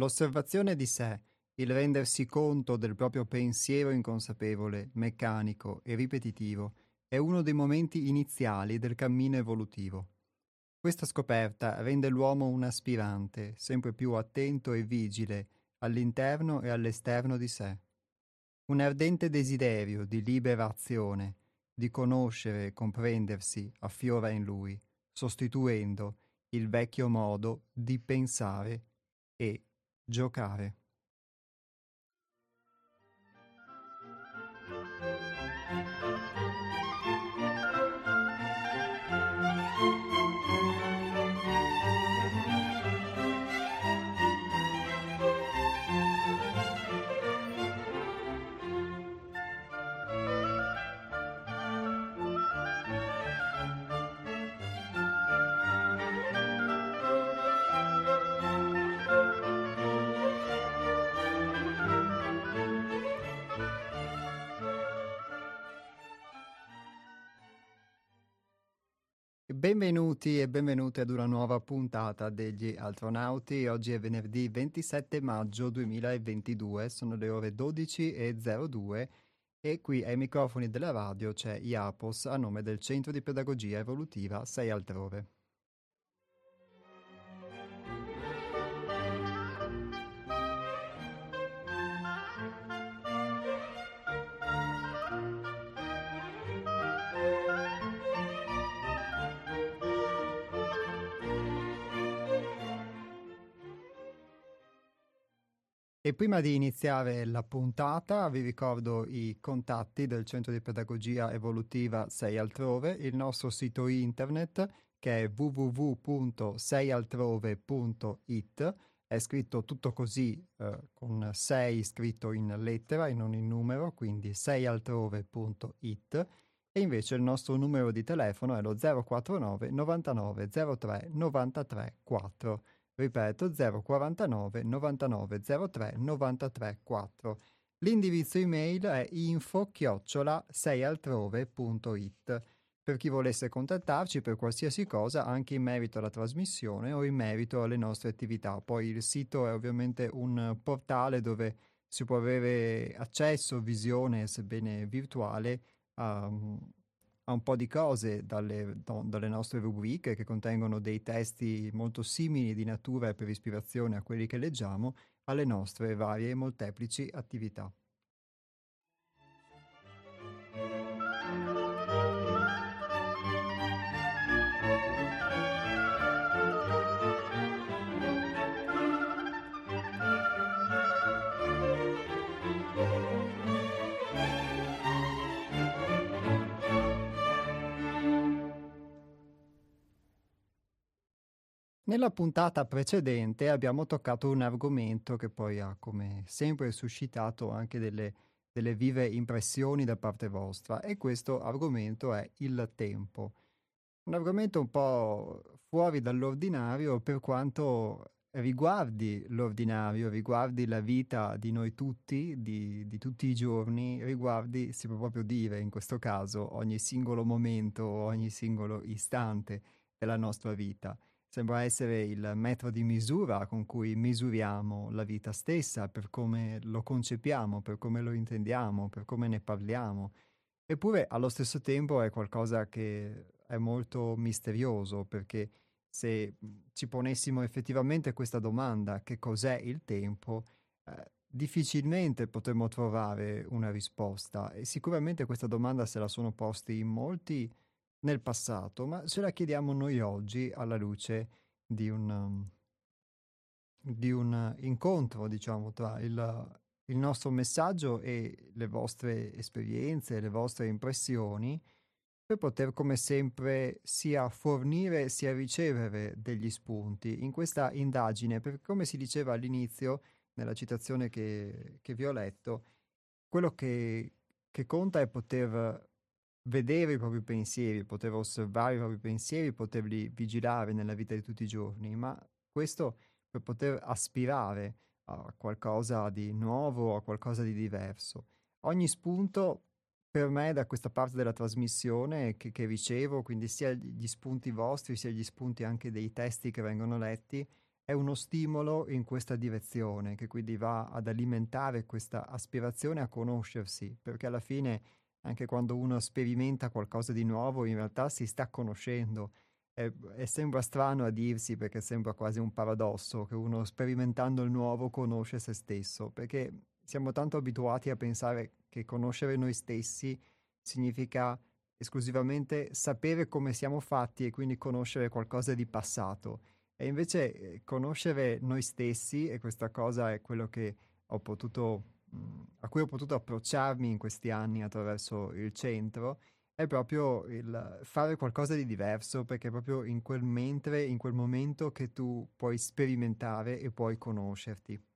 L'osservazione di sé, il rendersi conto del proprio pensiero inconsapevole, meccanico e ripetitivo, è uno dei momenti iniziali del cammino evolutivo. Questa scoperta rende l'uomo un aspirante, sempre più attento e vigile all'interno e all'esterno di sé. Un ardente desiderio di libera azione, di conoscere e comprendersi affiora in lui, sostituendo il vecchio modo di pensare e giocare. Benvenuti e benvenute ad una nuova puntata degli Astronauti. Oggi è venerdì 27 maggio 2022, sono le ore 12.02 e qui ai microfoni della radio c'è IAPOS a nome del Centro di Pedagogia Evolutiva 6 Altrove. E prima di iniziare la puntata vi ricordo i contatti del Centro di Pedagogia Evolutiva 6 Altrove, il nostro sito internet che è www.seialtrove.it, è scritto tutto così eh, con 6 scritto in lettera e non in numero, quindi seialtrove.it e invece il nostro numero di telefono è lo 049 99 03 93 4. Ripeto 049 99 03 93 4. L'indirizzo email è info-seialtrove.it per chi volesse contattarci per qualsiasi cosa, anche in merito alla trasmissione o in merito alle nostre attività. Poi il sito è ovviamente un portale dove si può avere accesso, visione, sebbene virtuale, a, a un po' di cose dalle, do, dalle, nostre rubriche che contengono dei testi molto simili di natura e per ispirazione a quelli che leggiamo, alle nostre varie e molteplici attività. Nella puntata precedente abbiamo toccato un argomento che poi ha come sempre suscitato anche delle, delle vive impressioni da parte vostra e questo argomento è il tempo. Un argomento un po' fuori dall'ordinario per quanto riguardi l'ordinario, riguardi la vita di noi tutti, di, di, tutti i giorni, riguardi, si può proprio dire in questo caso, ogni singolo momento, ogni singolo istante della nostra vita. Sembra essere il metro di misura con cui misuriamo la vita stessa, per come lo concepiamo, per come lo intendiamo, per come ne parliamo. Eppure allo stesso tempo è qualcosa che è molto misterioso, perché se ci ponessimo effettivamente questa domanda, che cos'è il tempo, eh, difficilmente potremmo trovare una risposta e sicuramente questa domanda se la sono posti in molti nel passato, ma ce la chiediamo noi oggi alla luce di un, um, di un incontro, diciamo, tra il, il nostro messaggio e le vostre esperienze, le vostre impressioni, per poter, come sempre, sia fornire sia ricevere degli spunti in questa indagine, perché come si diceva all'inizio, nella citazione che, che vi ho letto, quello che, che conta è poter vedere i propri pensieri, poter osservare i propri pensieri, poterli vigilare nella vita di tutti i giorni, ma questo per poter aspirare a qualcosa di nuovo, a qualcosa di diverso. Ogni spunto per me da questa parte della trasmissione che, che ricevo, quindi sia gli spunti vostri, sia gli spunti anche dei testi che vengono letti, è uno stimolo in questa direzione, che quindi va ad alimentare questa aspirazione a conoscersi, perché alla fine anche quando uno sperimenta qualcosa di nuovo, in realtà si sta conoscendo. E, e, sembra strano a dirsi perché sembra quasi un paradosso che uno sperimentando il nuovo conosce se stesso, perché siamo tanto abituati a pensare che conoscere noi stessi significa esclusivamente sapere come siamo fatti e quindi conoscere qualcosa di passato. E invece eh, conoscere noi stessi, e questa cosa è quello che ho potuto, a cui ho potuto approcciarmi in questi anni attraverso il centro, è proprio il fare qualcosa di diverso, perché è proprio in quel mentre, in quel momento che tu puoi sperimentare e puoi conoscerti.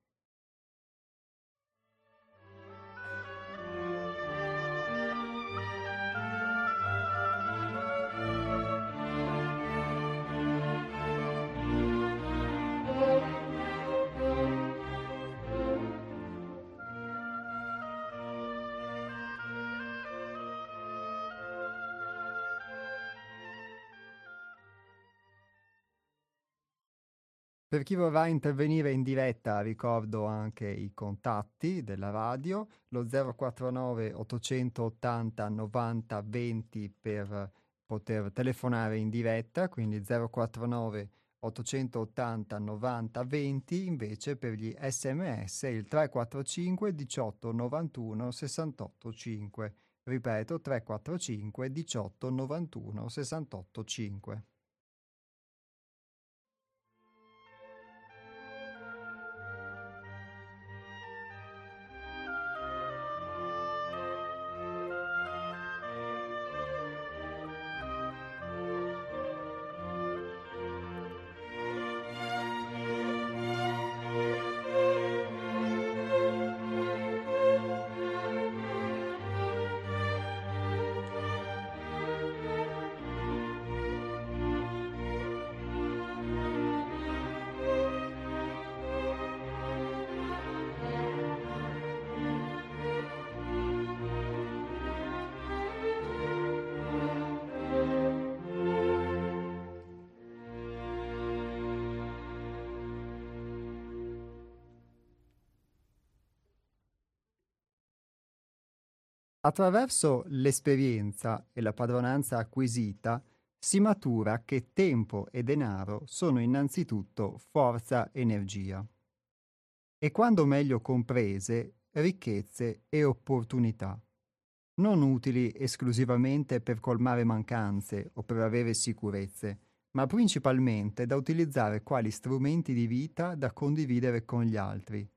Per chi vorrà intervenire in diretta ricordo anche i contatti della radio, lo 049 880 90 20 per poter telefonare in diretta, quindi 049 880 90 20 invece per gli sms il 345 18 91 68 5. Ripeto 345 18 91 68 5. Attraverso l'esperienza e la padronanza acquisita si matura che tempo e denaro sono innanzitutto forza energia e quando meglio comprese ricchezze e opportunità, non utili esclusivamente per colmare mancanze o per avere sicurezze, ma principalmente da utilizzare quali strumenti di vita da condividere con gli altri.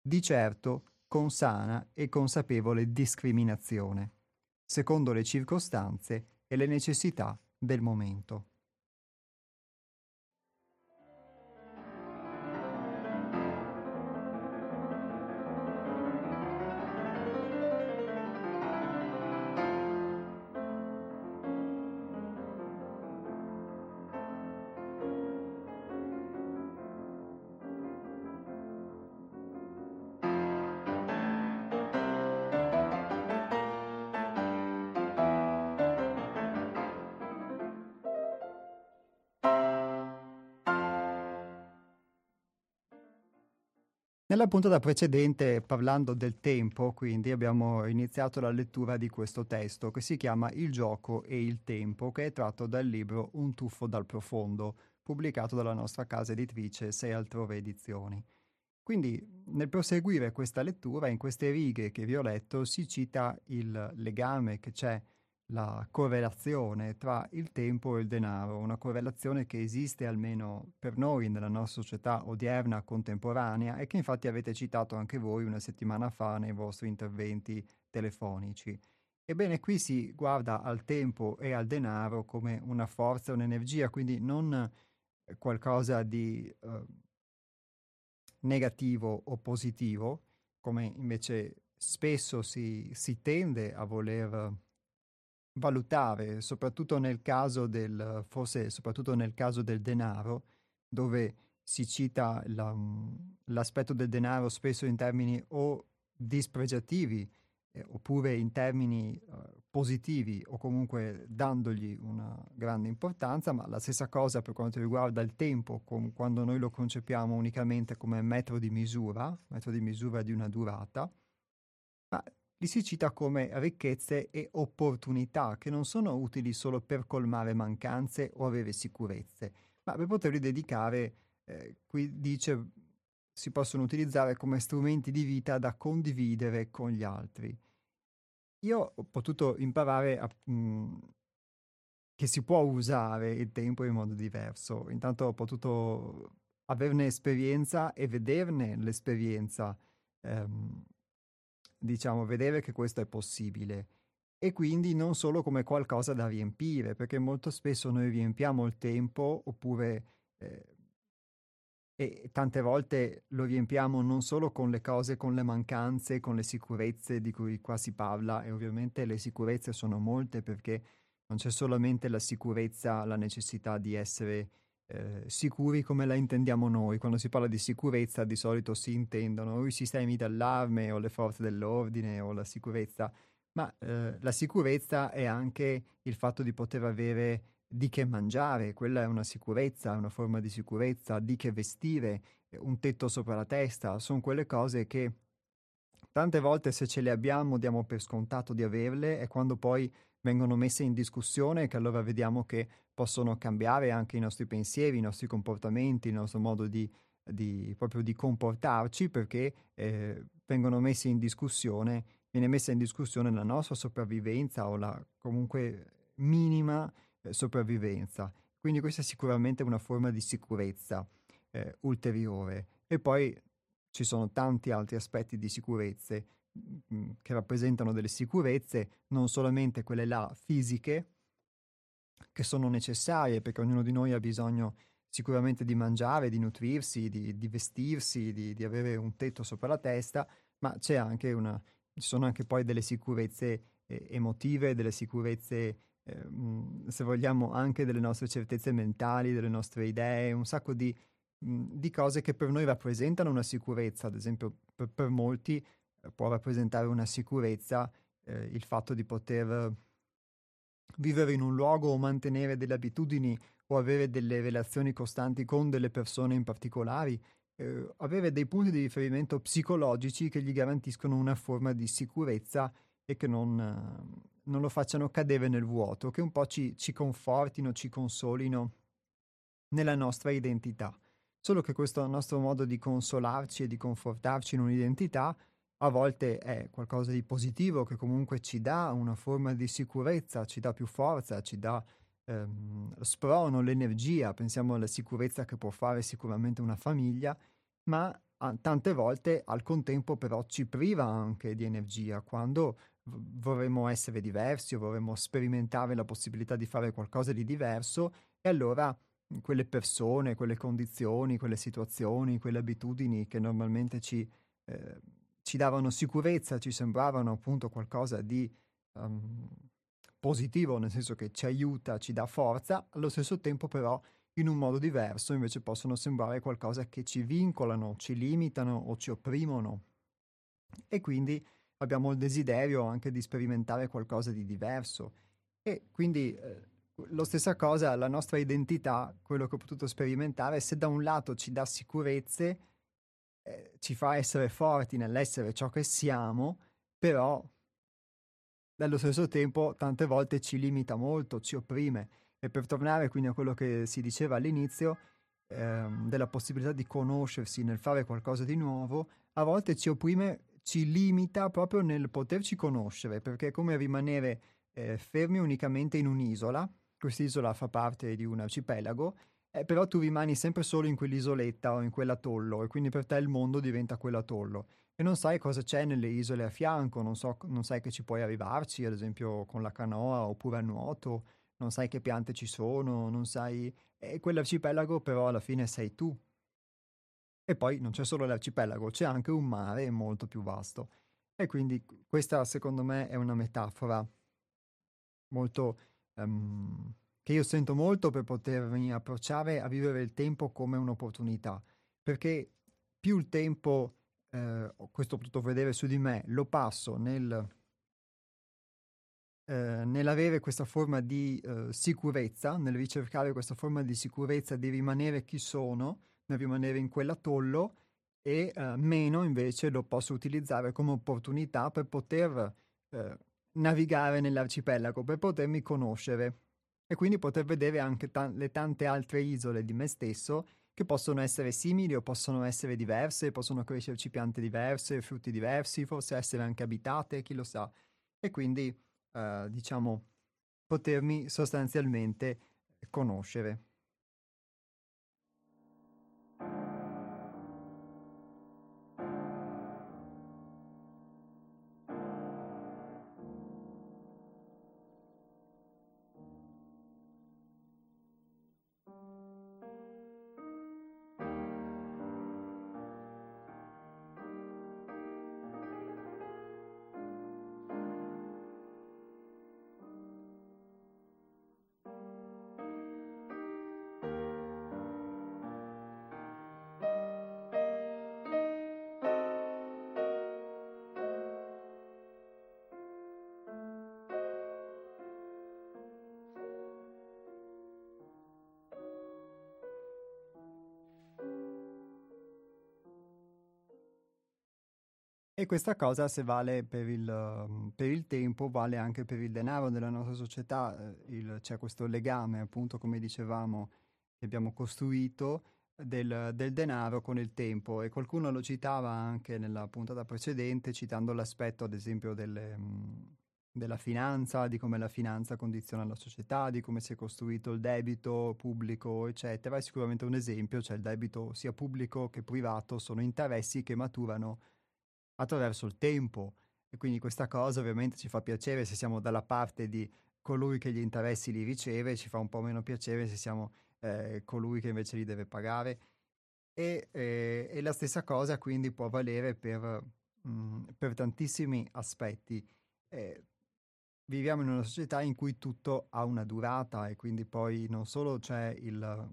Di certo con sana e consapevole discriminazione, secondo le circostanze e le necessità del momento. Nella puntata precedente, parlando del tempo, quindi abbiamo iniziato la lettura di questo testo che si chiama Il gioco e il tempo, che è tratto dal libro Un tuffo dal profondo, pubblicato dalla nostra casa editrice Sei altrove edizioni. Quindi, nel proseguire questa lettura, in queste righe che vi ho letto, si cita il legame che c'è la correlazione tra il tempo e il denaro, una correlazione che esiste almeno per noi nella nostra società odierna, contemporanea e che infatti avete citato anche voi una settimana fa nei vostri interventi telefonici. Ebbene, qui si guarda al tempo e al denaro come una forza, un'energia, quindi non qualcosa di eh, negativo o positivo, come invece spesso si, si tende a voler valutare, soprattutto nel caso del, forse soprattutto nel caso del denaro, dove si cita la, l'aspetto del denaro spesso in termini o dispregiativi eh, oppure in termini eh, positivi o comunque dandogli una grande importanza, ma la stessa cosa per quanto riguarda il tempo, com- quando noi lo concepiamo unicamente come metro di misura, metro di misura di una durata, ma li si cita come ricchezze e opportunità che non sono utili solo per colmare mancanze o avere sicurezze, ma per poterli dedicare, eh, qui dice, si possono utilizzare come strumenti di vita da condividere con gli altri. Io ho potuto imparare a, mh, mhmm, che si può usare il tempo in modo diverso. Intanto ho potuto averne esperienza e vederne l'esperienza, ehm, diciamo, vedere che questo è possibile. E quindi non solo come qualcosa da riempire, perché molto spesso noi riempiamo il tempo oppure eh, e tante volte lo riempiamo non solo con le cose, con le mancanze, con le sicurezze di cui qua si parla e ovviamente le sicurezze sono molte perché non c'è solamente la sicurezza, la necessità di essere eh, sicuri come la intendiamo noi. Quando si parla di sicurezza di solito si intendono i sistemi d'allarme o le forze dell'ordine o la sicurezza, ma eh, la sicurezza è anche il fatto di poter avere di che mangiare, quella è una sicurezza, una forma di sicurezza, di che vestire, eh, un tetto sopra la testa, sono quelle cose che tante volte se ce le abbiamo diamo per scontato di averle e quando poi vengono messe in discussione che allora vediamo che possono cambiare anche i nostri pensieri, i nostri comportamenti, il nostro modo di, di proprio di comportarci perché eh, vengono messe in discussione, viene messa in discussione la nostra sopravvivenza o la comunque minima eh, sopravvivenza. Quindi questa è sicuramente una forma di sicurezza eh, ulteriore. E poi ci sono tanti altri aspetti di mm, che rappresentano delle sicurezze, non solamente quelle là fisiche, che sono necessarie perché ognuno di noi ha bisogno sicuramente di mangiare, di nutrirsi, di, di vestirsi, di, di, avere un tetto sopra la testa, ma c'è anche una, ci sono anche poi delle sicurezze eh, emotive, delle sicurezze eh, se vogliamo, anche delle nostre certezze mentali, delle nostre idee, un sacco di, mh, di cose che per noi rappresentano una sicurezza. Ad esempio, per, per molti può rappresentare una sicurezza eh, il fatto di poter vivere in un luogo o mantenere delle abitudini o avere delle relazioni costanti con delle persone in particolari, eh, avere dei punti di riferimento psicologici che gli garantiscono una forma di sicurezza e che non, non lo facciano cadere nel vuoto, che un po' ci, ci confortino, ci consolino nella nostra identità. Solo che questo nostro modo di consolarci e di confortarci in un'identità a volte è qualcosa di positivo che comunque ci dà una forma di sicurezza, ci dà più forza, ci dà ehm, sprono, l'energia. Pensiamo alla sicurezza che può fare sicuramente una famiglia, ma a, tante volte al contempo però ci priva anche di energia quando vorremmo essere diversi o vorremmo sperimentare la possibilità di fare qualcosa di diverso e allora quelle persone, quelle condizioni, quelle situazioni, quelle abitudini che normalmente ci, eh, ci davano sicurezza, ci sembravano appunto qualcosa di um, positivo, nel senso che ci aiuta, ci dà forza, allo stesso tempo però in un modo diverso invece possono sembrare qualcosa che ci vincolano, ci limitano o ci opprimono. E quindi abbiamo il desiderio anche di sperimentare qualcosa di diverso. E quindi eh, lo stessa cosa, la nostra identità, quello che ho potuto sperimentare, se da un lato ci dà sicurezze, eh, ci fa essere forti nell'essere ciò che siamo, però allo stesso tempo tante volte ci limita molto, ci opprime. E per tornare quindi a quello che si diceva all'inizio, ehm, della possibilità di conoscersi nel fare qualcosa di nuovo, a volte ci opprime ci limita proprio nel poterci conoscere, perché è come rimanere eh, fermi unicamente in un'isola, quest'isola fa parte di un arcipelago, eh, però tu rimani sempre solo in quell'isoletta o in quell'atollo e quindi per te il mondo diventa quell'atollo e non sai cosa c'è nelle isole a fianco, non, so, non sai che ci puoi arrivarci, ad esempio con la canoa oppure a nuoto, non sai che piante ci sono, non sai... E quell'arcipelago però alla fine sei tu, e poi non c'è solo l'arcipelago, c'è anche un mare molto più vasto. E quindi questa secondo me è una metafora molto um, che io sento molto per potermi approcciare a vivere il tempo come un'opportunità, perché più il tempo, eh, questo ho potuto vedere su di me, lo passo nel eh, nell'avere questa forma di eh, sicurezza, nel ricercare questa forma di sicurezza di rimanere chi sono, nel rimanere in quell'atollo e eh, meno invece lo posso utilizzare come opportunità per poter eh, navigare nell'arcipelago, per potermi conoscere e quindi poter vedere anche ta- le tante altre isole di me stesso che possono essere simili o possono essere diverse, possono crescerci piante diverse, frutti diversi, forse essere anche abitate, chi lo sa. E quindi, eh, diciamo, potermi sostanzialmente conoscere. E questa cosa, se vale per il, mhmm, per il tempo, vale anche per il denaro nella nostra società. Eh, il, c'è questo legame, appunto, come dicevamo, che abbiamo costruito del, del, denaro con il tempo. E qualcuno lo citava anche nella puntata precedente, citando l'aspetto, ad esempio, delle, mhmm, della finanza, di come la finanza condiziona la società, di come si è costruito il debito pubblico, eccetera. È sicuramente un esempio, cioè il debito sia pubblico che privato sono interessi che maturano attraverso il tempo e quindi questa cosa ovviamente ci fa piacere se siamo dalla parte di colui che gli interessi li riceve, ci fa un po' meno piacere se siamo eh, colui che invece li deve pagare e, eh, e la stessa cosa quindi può valere per, mh, mm, per tantissimi aspetti. Eh, viviamo in una società in cui tutto ha una durata e quindi poi non solo c'è il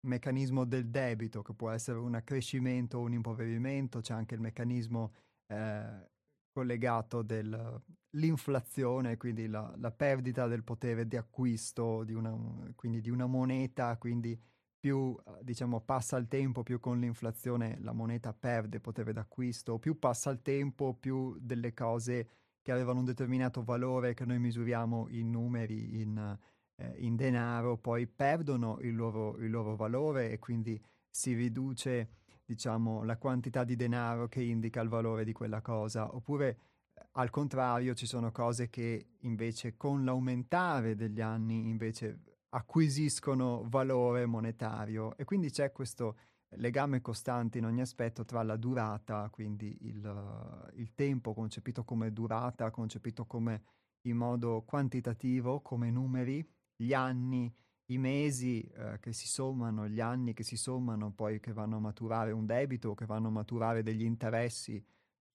meccanismo del debito che può essere un accrescimento o un impoverimento, c'è anche il meccanismo eh, collegato dell'inflazione, quindi la, la, perdita del potere di acquisto di una, quindi di una moneta, quindi più diciamo, passa il tempo, più con l'inflazione la moneta perde potere d'acquisto, più passa il tempo, più delle cose che avevano un determinato valore che noi misuriamo in numeri, in, eh, in denaro, poi perdono il loro, il loro valore e quindi si riduce diciamo, la quantità di denaro che indica il valore di quella cosa, oppure al contrario ci sono cose che invece con l'aumentare degli anni invece acquisiscono valore monetario. E quindi c'è questo legame costante in ogni aspetto tra la durata, quindi il, il tempo concepito come durata, concepito come in modo quantitativo, come numeri, gli anni, i mesi eh, che si sommano, gli anni che si sommano, poi che vanno a maturare un debito, che vanno a maturare degli interessi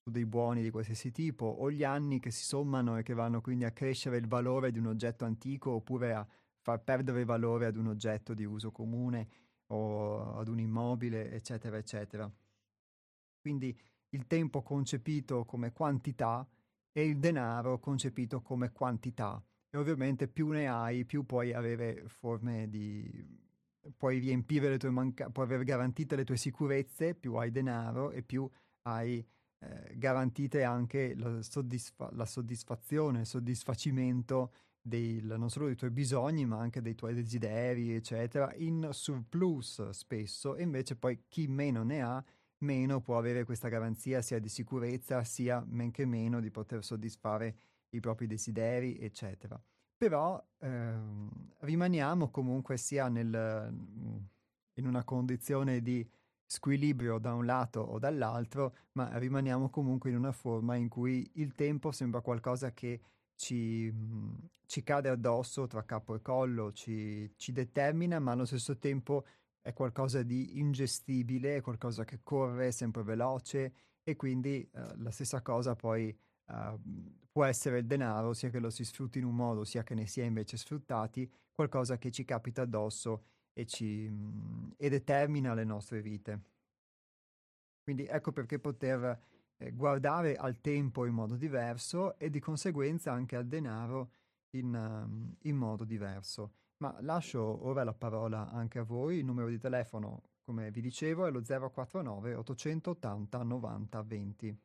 su dei buoni di qualsiasi tipo, o gli anni che si sommano e che vanno quindi a crescere il valore di un oggetto antico oppure a far perdere valore ad un oggetto di uso comune o ad un immobile, eccetera, eccetera. Quindi il tempo concepito come quantità e il denaro concepito come quantità e ovviamente più ne hai, più puoi avere forme di... puoi riempire le tue mancanze, puoi aver garantite le tue sicurezze, più hai denaro e più hai eh, garantite anche la, soddisfa- la, soddisfazione, il soddisfacimento del, non solo dei tuoi bisogni, ma anche dei tuoi desideri, eccetera, in surplus spesso, e invece poi chi meno ne ha, meno può avere questa garanzia sia di sicurezza, sia men che meno di poter soddisfare i propri desideri, eccetera. Però ehm, rimaniamo comunque sia nel, mm, in una condizione di squilibrio da un lato o dall'altro, ma rimaniamo comunque in una forma in cui il tempo sembra qualcosa che ci, mm, ci cade addosso tra capo e collo, ci, ci, determina, ma allo stesso tempo è qualcosa di ingestibile, è qualcosa che corre sempre veloce e quindi eh, la stessa cosa poi uh, può essere il denaro, sia che lo si sfrutti in un modo, sia che ne sia invece sfruttati, qualcosa che ci capita addosso e, ci, mh, e determina le nostre vite. Quindi ecco perché poter eh, guardare al tempo in modo diverso e di conseguenza anche al denaro in, um, in modo diverso. Ma lascio ora la parola anche a voi, il numero di telefono, come vi dicevo, è lo 049 880 90 20.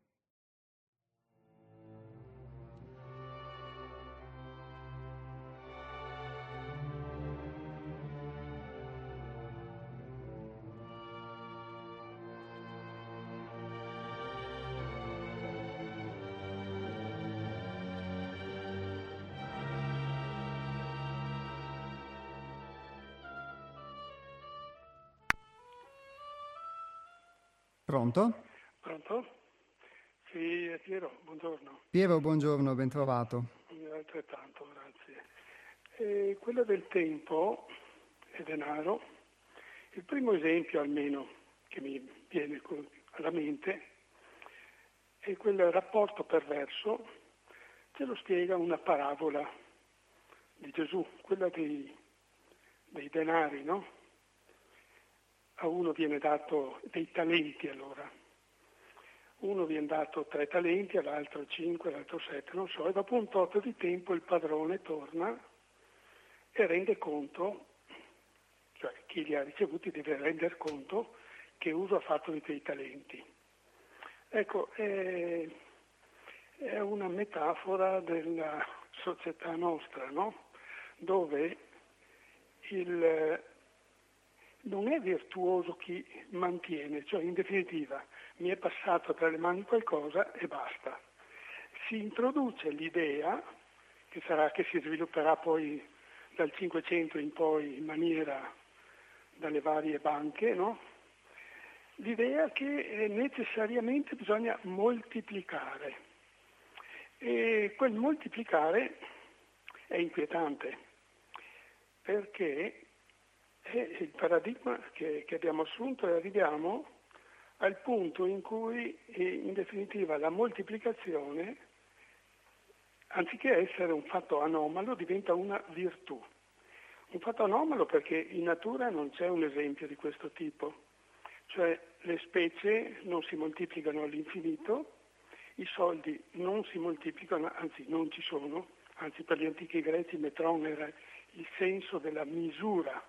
Pronto? Pronto? Sì, è Piero, buongiorno. Piero, buongiorno, ben trovato. Altrettanto, grazie. E quello del tempo e denaro, il primo esempio almeno che mi viene alla mente è quel rapporto perverso, ce lo spiega una parabola di Gesù, quella dei, dei denari, no? A uno viene dato dei talenti allora. Uno viene dato tre talenti, all'altro cinque, all'altro sette, non so, e dopo un tot di tempo il padrone torna e rende conto, cioè chi li ha ricevuti deve rendere conto che uso ha fatto di quei talenti. Ecco, è, è una metafora della società nostra, no? dove il, non è virtuoso chi mantiene, cioè in definitiva mi è passato tra le mani qualcosa e basta. Si introduce l'idea, che sarà che si svilupperà poi dal 500 in poi in maniera dalle varie banche, no? l'idea che necessariamente bisogna moltiplicare. E quel moltiplicare è inquietante, perché è il paradigma che, che abbiamo assunto e arriviamo al punto in cui in definitiva la moltiplicazione, anziché essere un fatto anomalo, diventa una virtù. Un fatto anomalo perché in natura non c'è un esempio di questo tipo, cioè le specie non si moltiplicano all'infinito, i soldi non si moltiplicano, anzi non ci sono, anzi per gli antichi greci metron era il senso della misura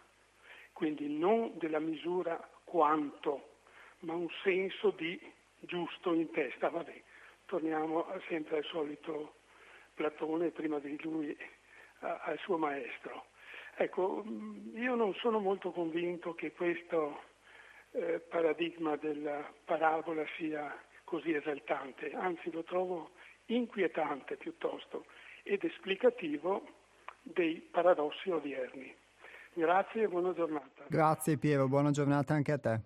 quindi non della misura quanto, ma un senso di giusto in testa. Vabbè, torniamo sempre al solito Platone, prima di lui al suo maestro. Ecco, io non sono molto convinto che questo eh, paradigma della parabola sia così esaltante, anzi lo trovo inquietante piuttosto ed esplicativo dei paradossi odierni. Grazie e buona giornata. Grazie Piero, buona giornata anche a te.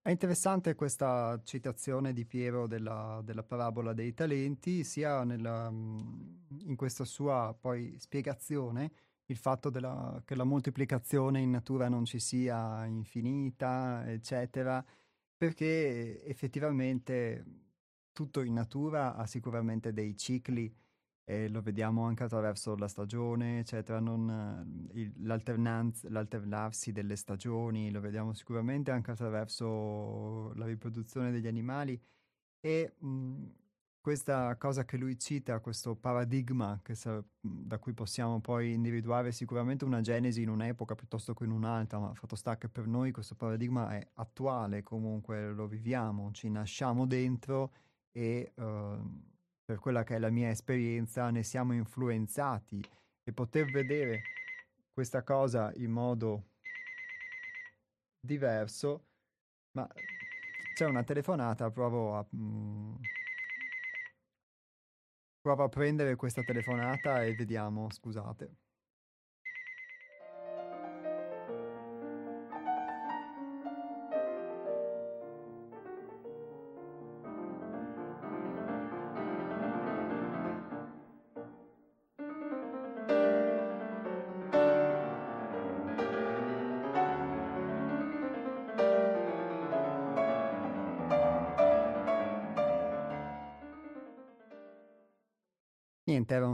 È interessante questa citazione di Piero della, della parabola dei talenti, sia nella, in questa sua poi spiegazione, il fatto della, che la moltiplicazione in natura non ci sia infinita, eccetera, perché effettivamente tutto in natura ha sicuramente dei cicli e lo vediamo anche attraverso la stagione, eccetera, non, il, l'alternarsi delle stagioni, lo vediamo sicuramente anche attraverso la riproduzione degli animali e mh, questa cosa che lui cita, questo paradigma sa, da cui possiamo poi individuare sicuramente una genesi in un'epoca piuttosto che in un'altra, ma fatto sta che per noi questo paradigma è attuale, comunque lo viviamo, ci nasciamo dentro e uh, per quella che è la mia esperienza ne siamo influenzati. E poter vedere questa cosa in modo diverso, ma c'è una telefonata, provo a... Mm, Provo a prendere questa telefonata e vediamo, scusate.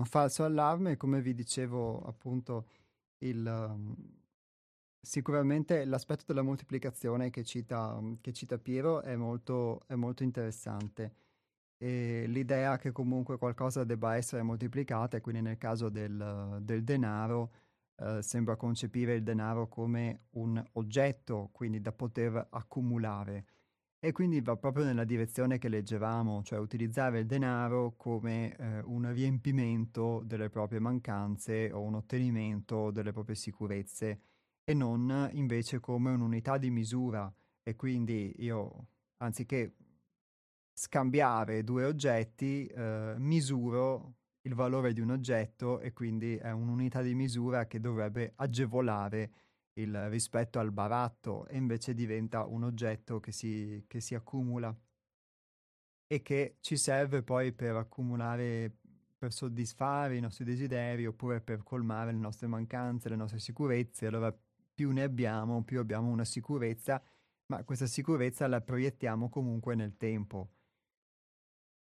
Falso allarme, come vi dicevo appunto, il, um, sicuramente l'aspetto della moltiplicazione che cita, che cita Piero è molto, è molto interessante. E l'idea che comunque qualcosa debba essere moltiplicato, e quindi nel caso del, del denaro, eh, sembra concepire il denaro come un oggetto, quindi da poter accumulare. E quindi va proprio nella direzione che leggevamo, cioè utilizzare il denaro come eh, un riempimento delle proprie mancanze o un ottenimento delle proprie sicurezze e non invece come un'unità di misura. E quindi io, anziché scambiare due oggetti, eh, misuro il valore di un oggetto e quindi è un'unità di misura che dovrebbe agevolare il rispetto al baratto e invece diventa un oggetto che si, che si accumula e che ci serve poi per accumulare, per soddisfare i nostri desideri oppure per colmare le nostre mancanze, le nostre sicurezze. Allora più ne abbiamo, più abbiamo una sicurezza, ma questa sicurezza la proiettiamo comunque nel tempo.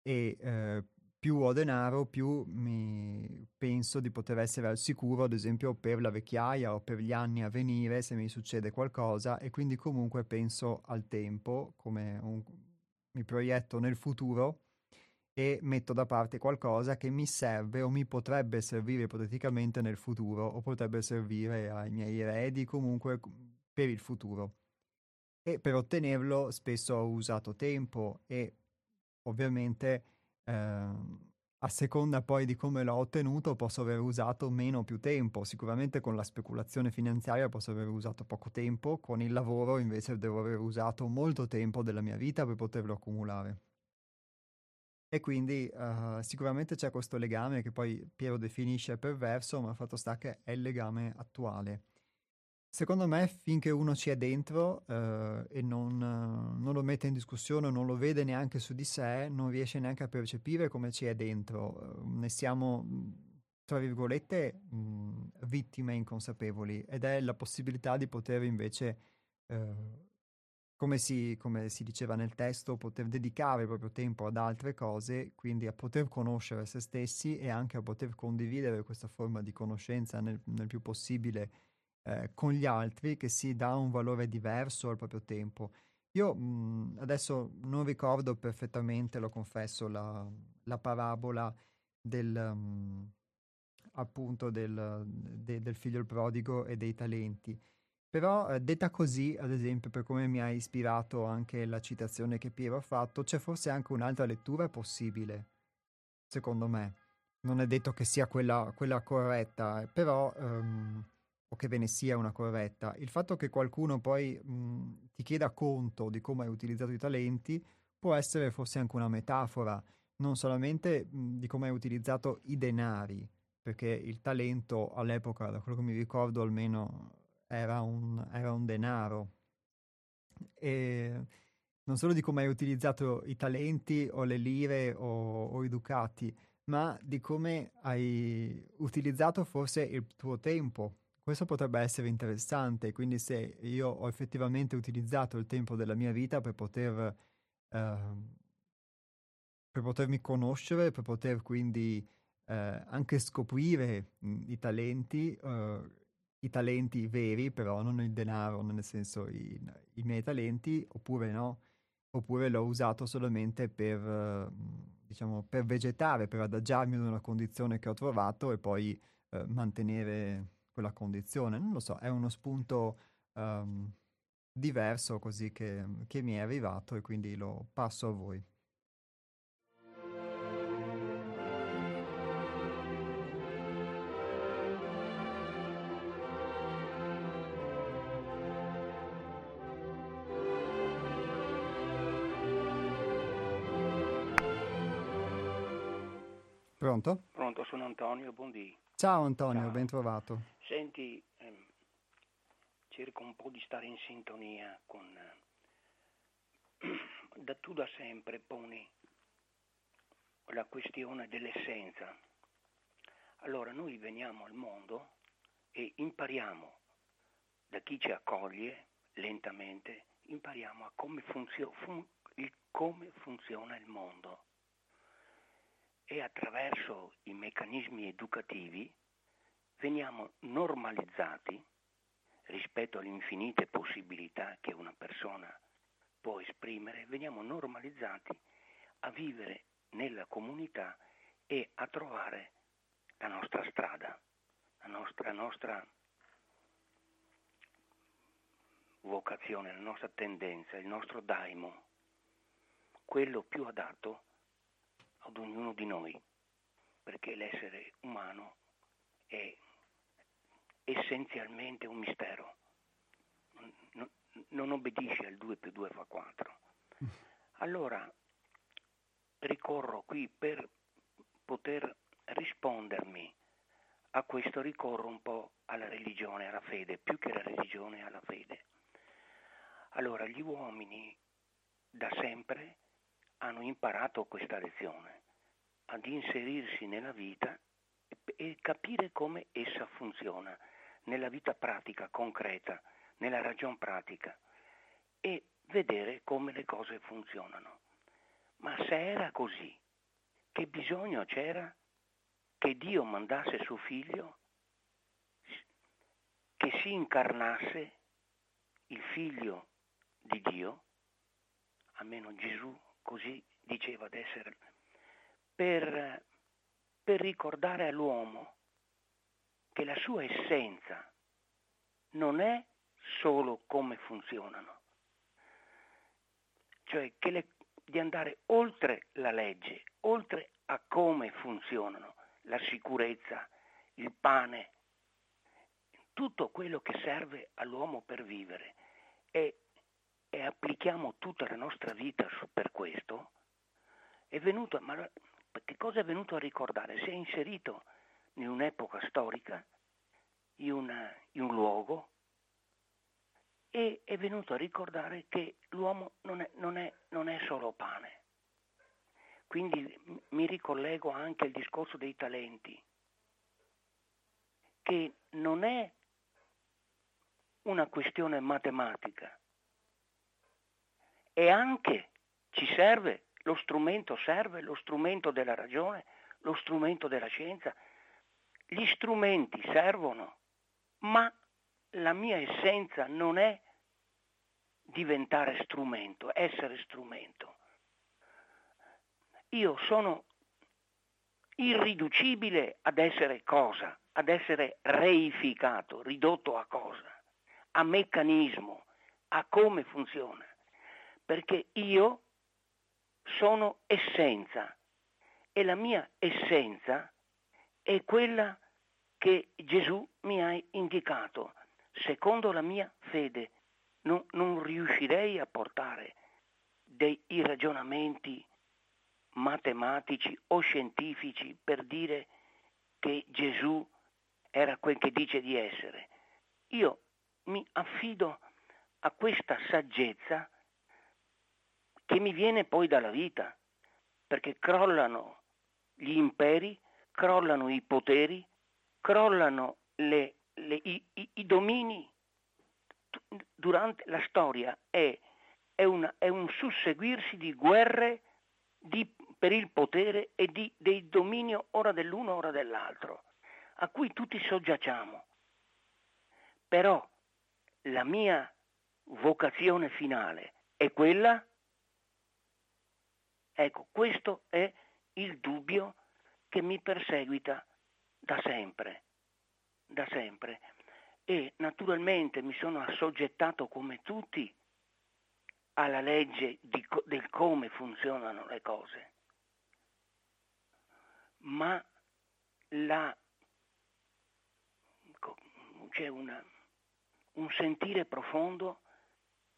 E eh, più ho denaro, più mi penso di poter essere al sicuro, ad esempio per la vecchiaia o per gli anni a venire se mi succede qualcosa e quindi comunque penso al tempo, come un, mi proietto nel futuro e metto da parte qualcosa che mi serve o mi potrebbe servire ipoteticamente nel futuro o potrebbe servire ai miei eredi comunque per il futuro. E per ottenerlo spesso ho usato tempo e ovviamente eh, a seconda poi di come l'ho ottenuto posso aver usato meno o più tempo. Sicuramente con la speculazione finanziaria posso aver usato poco tempo, con il lavoro invece devo aver usato molto tempo della mia vita per poterlo accumulare. E quindi uh, sicuramente c'è questo legame che poi Piero definisce perverso, ma il fatto sta che è il legame attuale. Secondo me, finché uno ci è dentro eh, e non, non, lo mette in discussione, non lo vede neanche su di sé, non riesce neanche a percepire come ci è dentro. Ne siamo, tra virgolette, mh, vittime inconsapevoli ed è la possibilità di poter invece, eh, come, si, come si diceva nel testo, poter dedicare il proprio tempo ad altre cose, quindi a poter conoscere se stessi e anche a poter condividere questa forma di conoscenza nel, nel più possibile eh, con gli altri che si dà un valore diverso al proprio tempo. Io mh, adesso non ricordo perfettamente, lo confesso, la, la parabola del, um, appunto del, de, del figlio prodigo e dei talenti. Però eh, detta così, ad esempio, per come mi ha ispirato anche la citazione che Piero ha fatto, c'è forse anche un'altra lettura possibile, secondo me. Non è detto che sia quella, quella corretta, però um, o che ve ne sia una corretta. Il fatto che qualcuno poi mh, ti chieda conto di come hai utilizzato i talenti può essere forse anche una metafora, non solamente mh, di come hai utilizzato i denari, perché il talento all'epoca, da quello che mi ricordo almeno, era un, era un denaro. E non solo di come hai utilizzato i talenti o le lire o, o i ducati, ma di come hai utilizzato forse il tuo tempo questo potrebbe essere interessante, quindi se io ho effettivamente utilizzato il tempo della mia vita per poter, eh, per potermi conoscere, per poter quindi eh, anche scoprire i talenti, eh, i talenti veri, però non il denaro, nel senso i, i, miei talenti, oppure no, oppure l'ho usato solamente per, diciamo, per vegetare, per adagiarmi in una condizione che ho trovato e poi eh, mantenere quella condizione. Non lo so, è uno spunto um, diverso così che, che mi è arrivato e quindi lo passo a voi. Pronto? Pronto, sono Antonio Bondi. Ciao Antonio, Ciao. ben trovato. Senti, ehm, cerco un po' di stare in sintonia con... Eh, da tu da sempre poni la questione dell'essenza. Allora noi veniamo al mondo e impariamo da chi ci accoglie lentamente, impariamo a come, funzio, fun, il, come funziona il mondo e attraverso i meccanismi educativi veniamo normalizzati rispetto alle infinite possibilità che una persona può esprimere, veniamo normalizzati a vivere nella comunità e a trovare la nostra strada, la nostra, la nostra vocazione, la nostra tendenza, il nostro daimo, quello più adatto ad ognuno di noi, perché l'essere umano è essenzialmente un mistero, non, non obbedisce al 2 più 2 fa 4. Allora ricorro qui per poter rispondermi a questo ricorro un po' alla religione, alla fede, più che alla religione, alla fede. Allora gli uomini da sempre hanno imparato questa lezione, ad inserirsi nella vita e capire come essa funziona, nella vita pratica, concreta, nella ragion pratica e vedere come le cose funzionano. Ma se era così, che bisogno c'era che Dio mandasse suo figlio, che si incarnasse il figlio di Dio, almeno Gesù così diceva d'essere, per, per ricordare all'uomo che la sua essenza non è solo come funzionano, cioè le, di andare oltre la legge, oltre a come funzionano, la sicurezza, il pane, tutto quello che serve all'uomo per vivere. E e applichiamo tutta la nostra vita per questo, è venuto, ma che cosa è venuto a ricordare? Si è inserito in un'epoca storica, in, una, in un luogo, e è venuto a ricordare che l'uomo non è, non è, non è solo pane. Quindi mi ricollego anche al discorso dei talenti, che non è una questione matematica, e anche ci serve, lo strumento serve, lo strumento della ragione, lo strumento della scienza. Gli strumenti servono, ma la mia essenza non è diventare strumento, essere strumento. Io sono irriducibile ad essere cosa, ad essere reificato, ridotto a cosa, a meccanismo, a come funziona perché io sono essenza e la mia essenza è quella che Gesù mi ha indicato. Secondo la mia fede non, non riuscirei a portare dei ragionamenti matematici o scientifici per dire che Gesù era quel che dice di essere. Io mi affido a questa saggezza che mi viene poi dalla vita, perché crollano gli imperi, crollano i poteri, crollano le, le, i, i, i, domini. Durante la storia è, è, una, è un susseguirsi di guerre di, per il potere e di, dei dominio ora dell'uno ora dell'altro, a cui tutti soggiacciamo. Però la mia vocazione finale è quella Ecco, questo è il dubbio che mi perseguita da sempre, da sempre. E naturalmente mi sono assoggettato come tutti alla legge di, del come funzionano le cose. Ma la, c'è una, un sentire profondo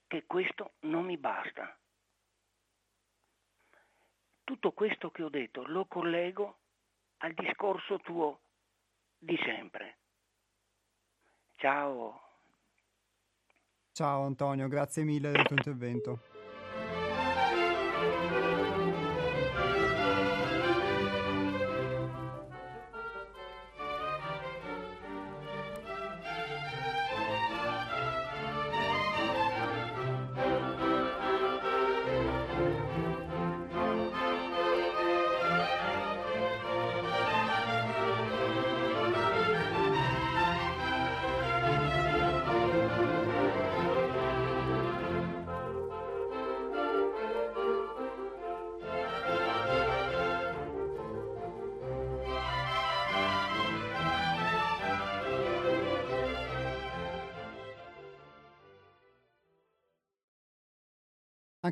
che questo non mi basta tutto questo che ho detto lo collego al discorso tuo di sempre. Ciao. Ciao Antonio, grazie mille del tuo intervento.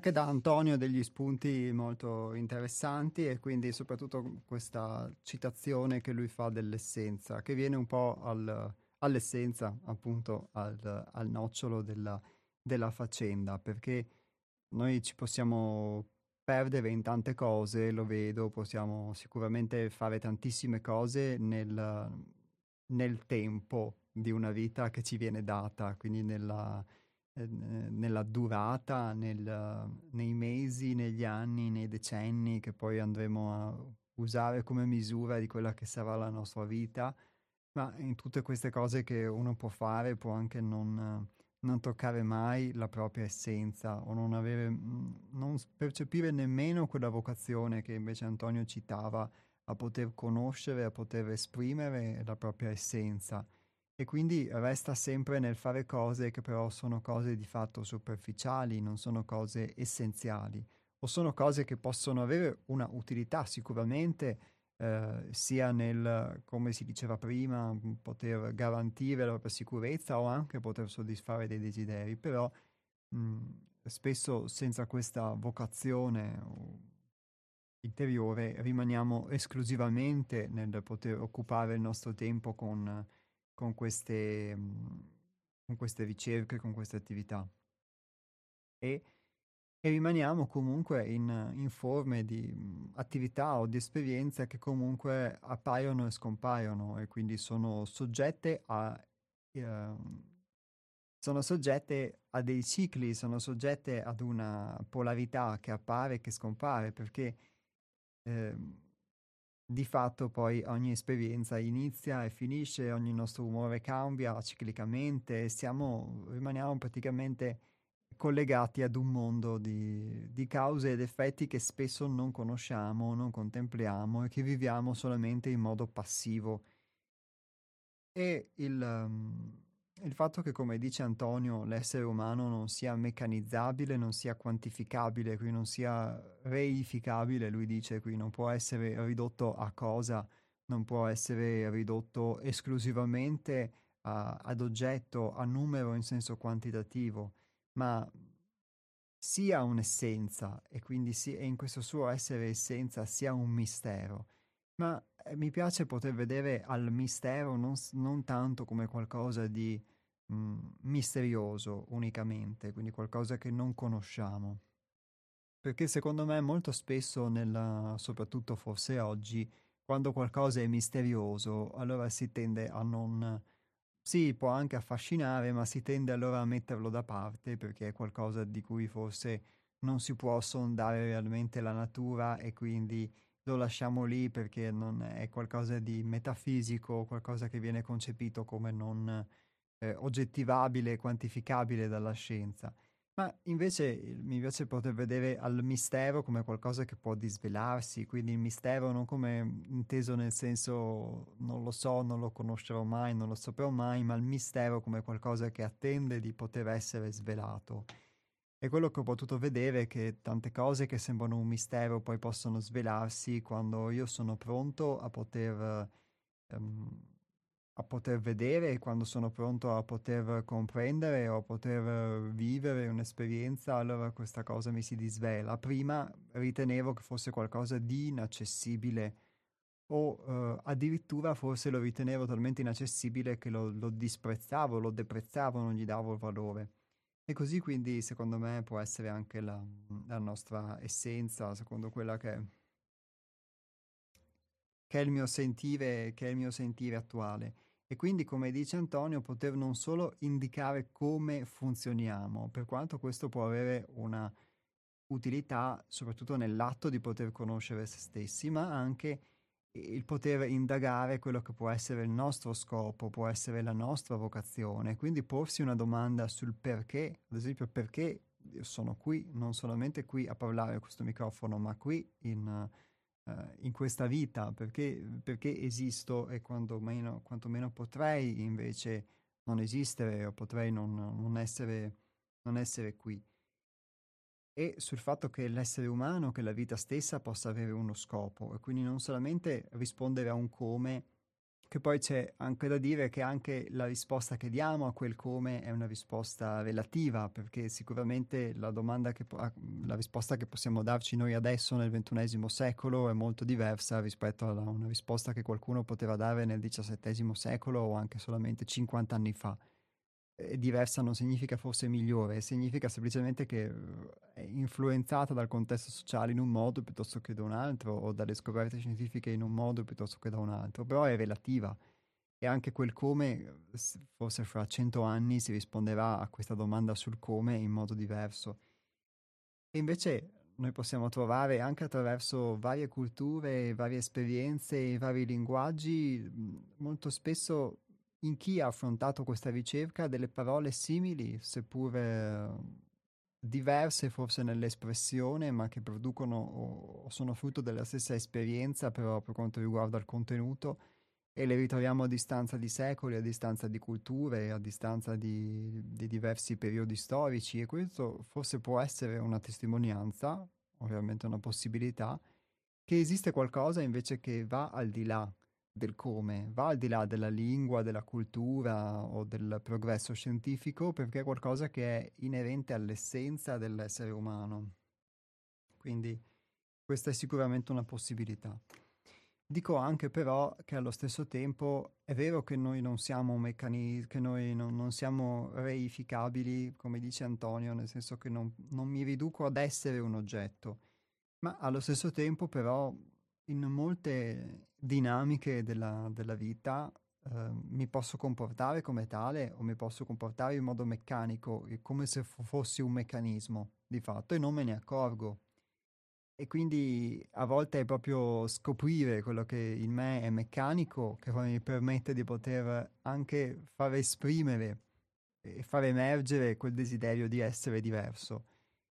Anche da Antonio degli spunti molto interessanti e quindi soprattutto questa citazione che lui fa dell'essenza, che viene un po' al, all'essenza, appunto al, al nocciolo della, della faccenda, perché noi ci possiamo perdere in tante cose, lo vedo, possiamo sicuramente fare tantissime cose nel, nel tempo di una vita che ci viene data, quindi nella, eh, nella durata, nel, nei mesi, negli anni, nei decenni che poi andremo a usare come misura di quella che sarà la nostra vita, ma in tutte queste cose che uno può fare può anche non non toccare mai la propria essenza o non, avere, mm, non percepire nemmeno quella vocazione che invece Antonio citava a poter conoscere, a poter esprimere la propria essenza. E quindi resta sempre nel fare cose che però sono cose di fatto superficiali, non sono cose essenziali, o sono cose che possono avere una utilità sicuramente, eh, sia nel, come si diceva prima, poter garantire la propria sicurezza o anche poter soddisfare dei desideri, però mh, spesso senza questa vocazione interiore rimaniamo esclusivamente nel poter occupare il nostro tempo con, con, queste, con queste ricerche, con queste attività. E e rimaniamo comunque in, in forme di mh, attività o di esperienze che comunque appaiono e scompaiono e quindi sono soggette a, eh, sono soggette a dei cicli, sono soggette ad una polarità che appare e che scompare perché eh, di fatto poi ogni esperienza inizia e finisce, ogni nostro umore cambia ciclicamente, siamo, rimaniamo praticamente collegati ad un mondo di, di, cause ed effetti che spesso non conosciamo, non contempliamo e che viviamo solamente in modo passivo. E il, um, il fatto che, come dice Antonio, l'essere umano non sia meccanizzabile, non sia quantificabile, qui non sia reificabile, lui dice qui non può essere ridotto a cosa, non può essere ridotto esclusivamente a, ad oggetto, a numero in senso quantitativo ma sia un'essenza e quindi sia, in questo suo essere essenza sia un mistero. Ma eh, mi piace poter vedere al mistero non, non tanto come qualcosa di mh, mm, misterioso unicamente, quindi qualcosa che non conosciamo. Perché secondo me molto spesso, nella, soprattutto forse oggi, quando qualcosa è misterioso, allora si tende a non sì, può anche affascinare, ma si tende allora a metterlo da parte perché è qualcosa di cui forse non si può sondare realmente la natura e quindi lo lasciamo lì perché non è qualcosa di metafisico, qualcosa che viene concepito come non eh, oggettivabile, quantificabile dalla scienza. Ma invece mi piace poter vedere al mistero come qualcosa che può disvelarsi, quindi il mistero non come inteso nel senso non lo so, non lo conoscerò mai, non lo saprò mai, ma il mistero come qualcosa che attende di poter essere svelato. E quello che ho potuto vedere è che tante cose che sembrano un mistero poi possono svelarsi quando io sono pronto a poter... Um, a poter vedere quando sono pronto a poter comprendere o a poter vivere un'esperienza, allora questa cosa mi si disvela. Prima ritenevo che fosse qualcosa di inaccessibile o eh, addirittura forse lo ritenevo talmente inaccessibile che lo, lo disprezzavo, lo deprezzavo, non gli davo valore. E così quindi secondo me può essere anche la, la nostra essenza, secondo quella che, che, è sentire, che è il mio sentire attuale. E quindi, come dice Antonio, poter non solo indicare come funzioniamo, per quanto questo può avere una utilità soprattutto nell'atto di poter conoscere se stessi, ma anche il poter indagare quello che può essere il nostro scopo, può essere la nostra vocazione, quindi porsi una domanda sul perché, ad esempio perché io sono qui, non solamente qui a parlare a questo microfono, ma qui in uh, in questa vita, perché, perché esisto e quantomeno, quantomeno potrei invece non esistere o potrei non, non, essere, non essere qui. E sul fatto che l'essere umano, che la vita stessa possa avere uno scopo e quindi non solamente rispondere a un come che poi c'è anche da dire che anche la risposta che diamo a quel come è una risposta relativa, perché sicuramente la, che, la risposta che possiamo darci noi adesso nel XXI secolo è molto diversa rispetto a una risposta che qualcuno poteva dare nel XVII secolo o anche solamente 50 anni fa diversa non significa forse migliore, significa semplicemente che è influenzata dal contesto sociale in un modo piuttosto che da un altro, o dalle scoperte scientifiche in un modo piuttosto che da un altro, però è relativa. E anche quel come, forse fra cento anni, si risponderà a questa domanda sul come in modo diverso. E invece noi possiamo trovare anche attraverso varie culture, varie esperienze, vari linguaggi, molto spesso in chi ha affrontato questa ricerca delle parole simili, seppur eh, diverse forse nell'espressione, ma che producono o sono frutto della stessa esperienza, però per quanto riguarda il contenuto, e le ritroviamo a distanza di secoli, a distanza di culture, a distanza di, di diversi periodi storici, e questo forse può essere una testimonianza, ovviamente una possibilità, che esiste qualcosa invece che va al di là del come, va al di là della lingua, della cultura o del progresso scientifico perché è qualcosa che è inerente all'essenza dell'essere umano. Quindi questa è sicuramente una possibilità. Dico anche però che allo stesso tempo è vero che noi non siamo meccanismi, che noi non, non, siamo reificabili, come dice Antonio, nel senso che non, non mi riduco ad essere un oggetto, ma allo stesso tempo però in molte dinamiche della, della vita eh, mi posso comportare come tale o mi posso comportare in modo meccanico, come se f- fossi un meccanismo di fatto e non me ne accorgo. E quindi a volte è proprio scoprire quello che in me è meccanico che poi mi permette di poter anche far esprimere e far emergere quel desiderio di essere diverso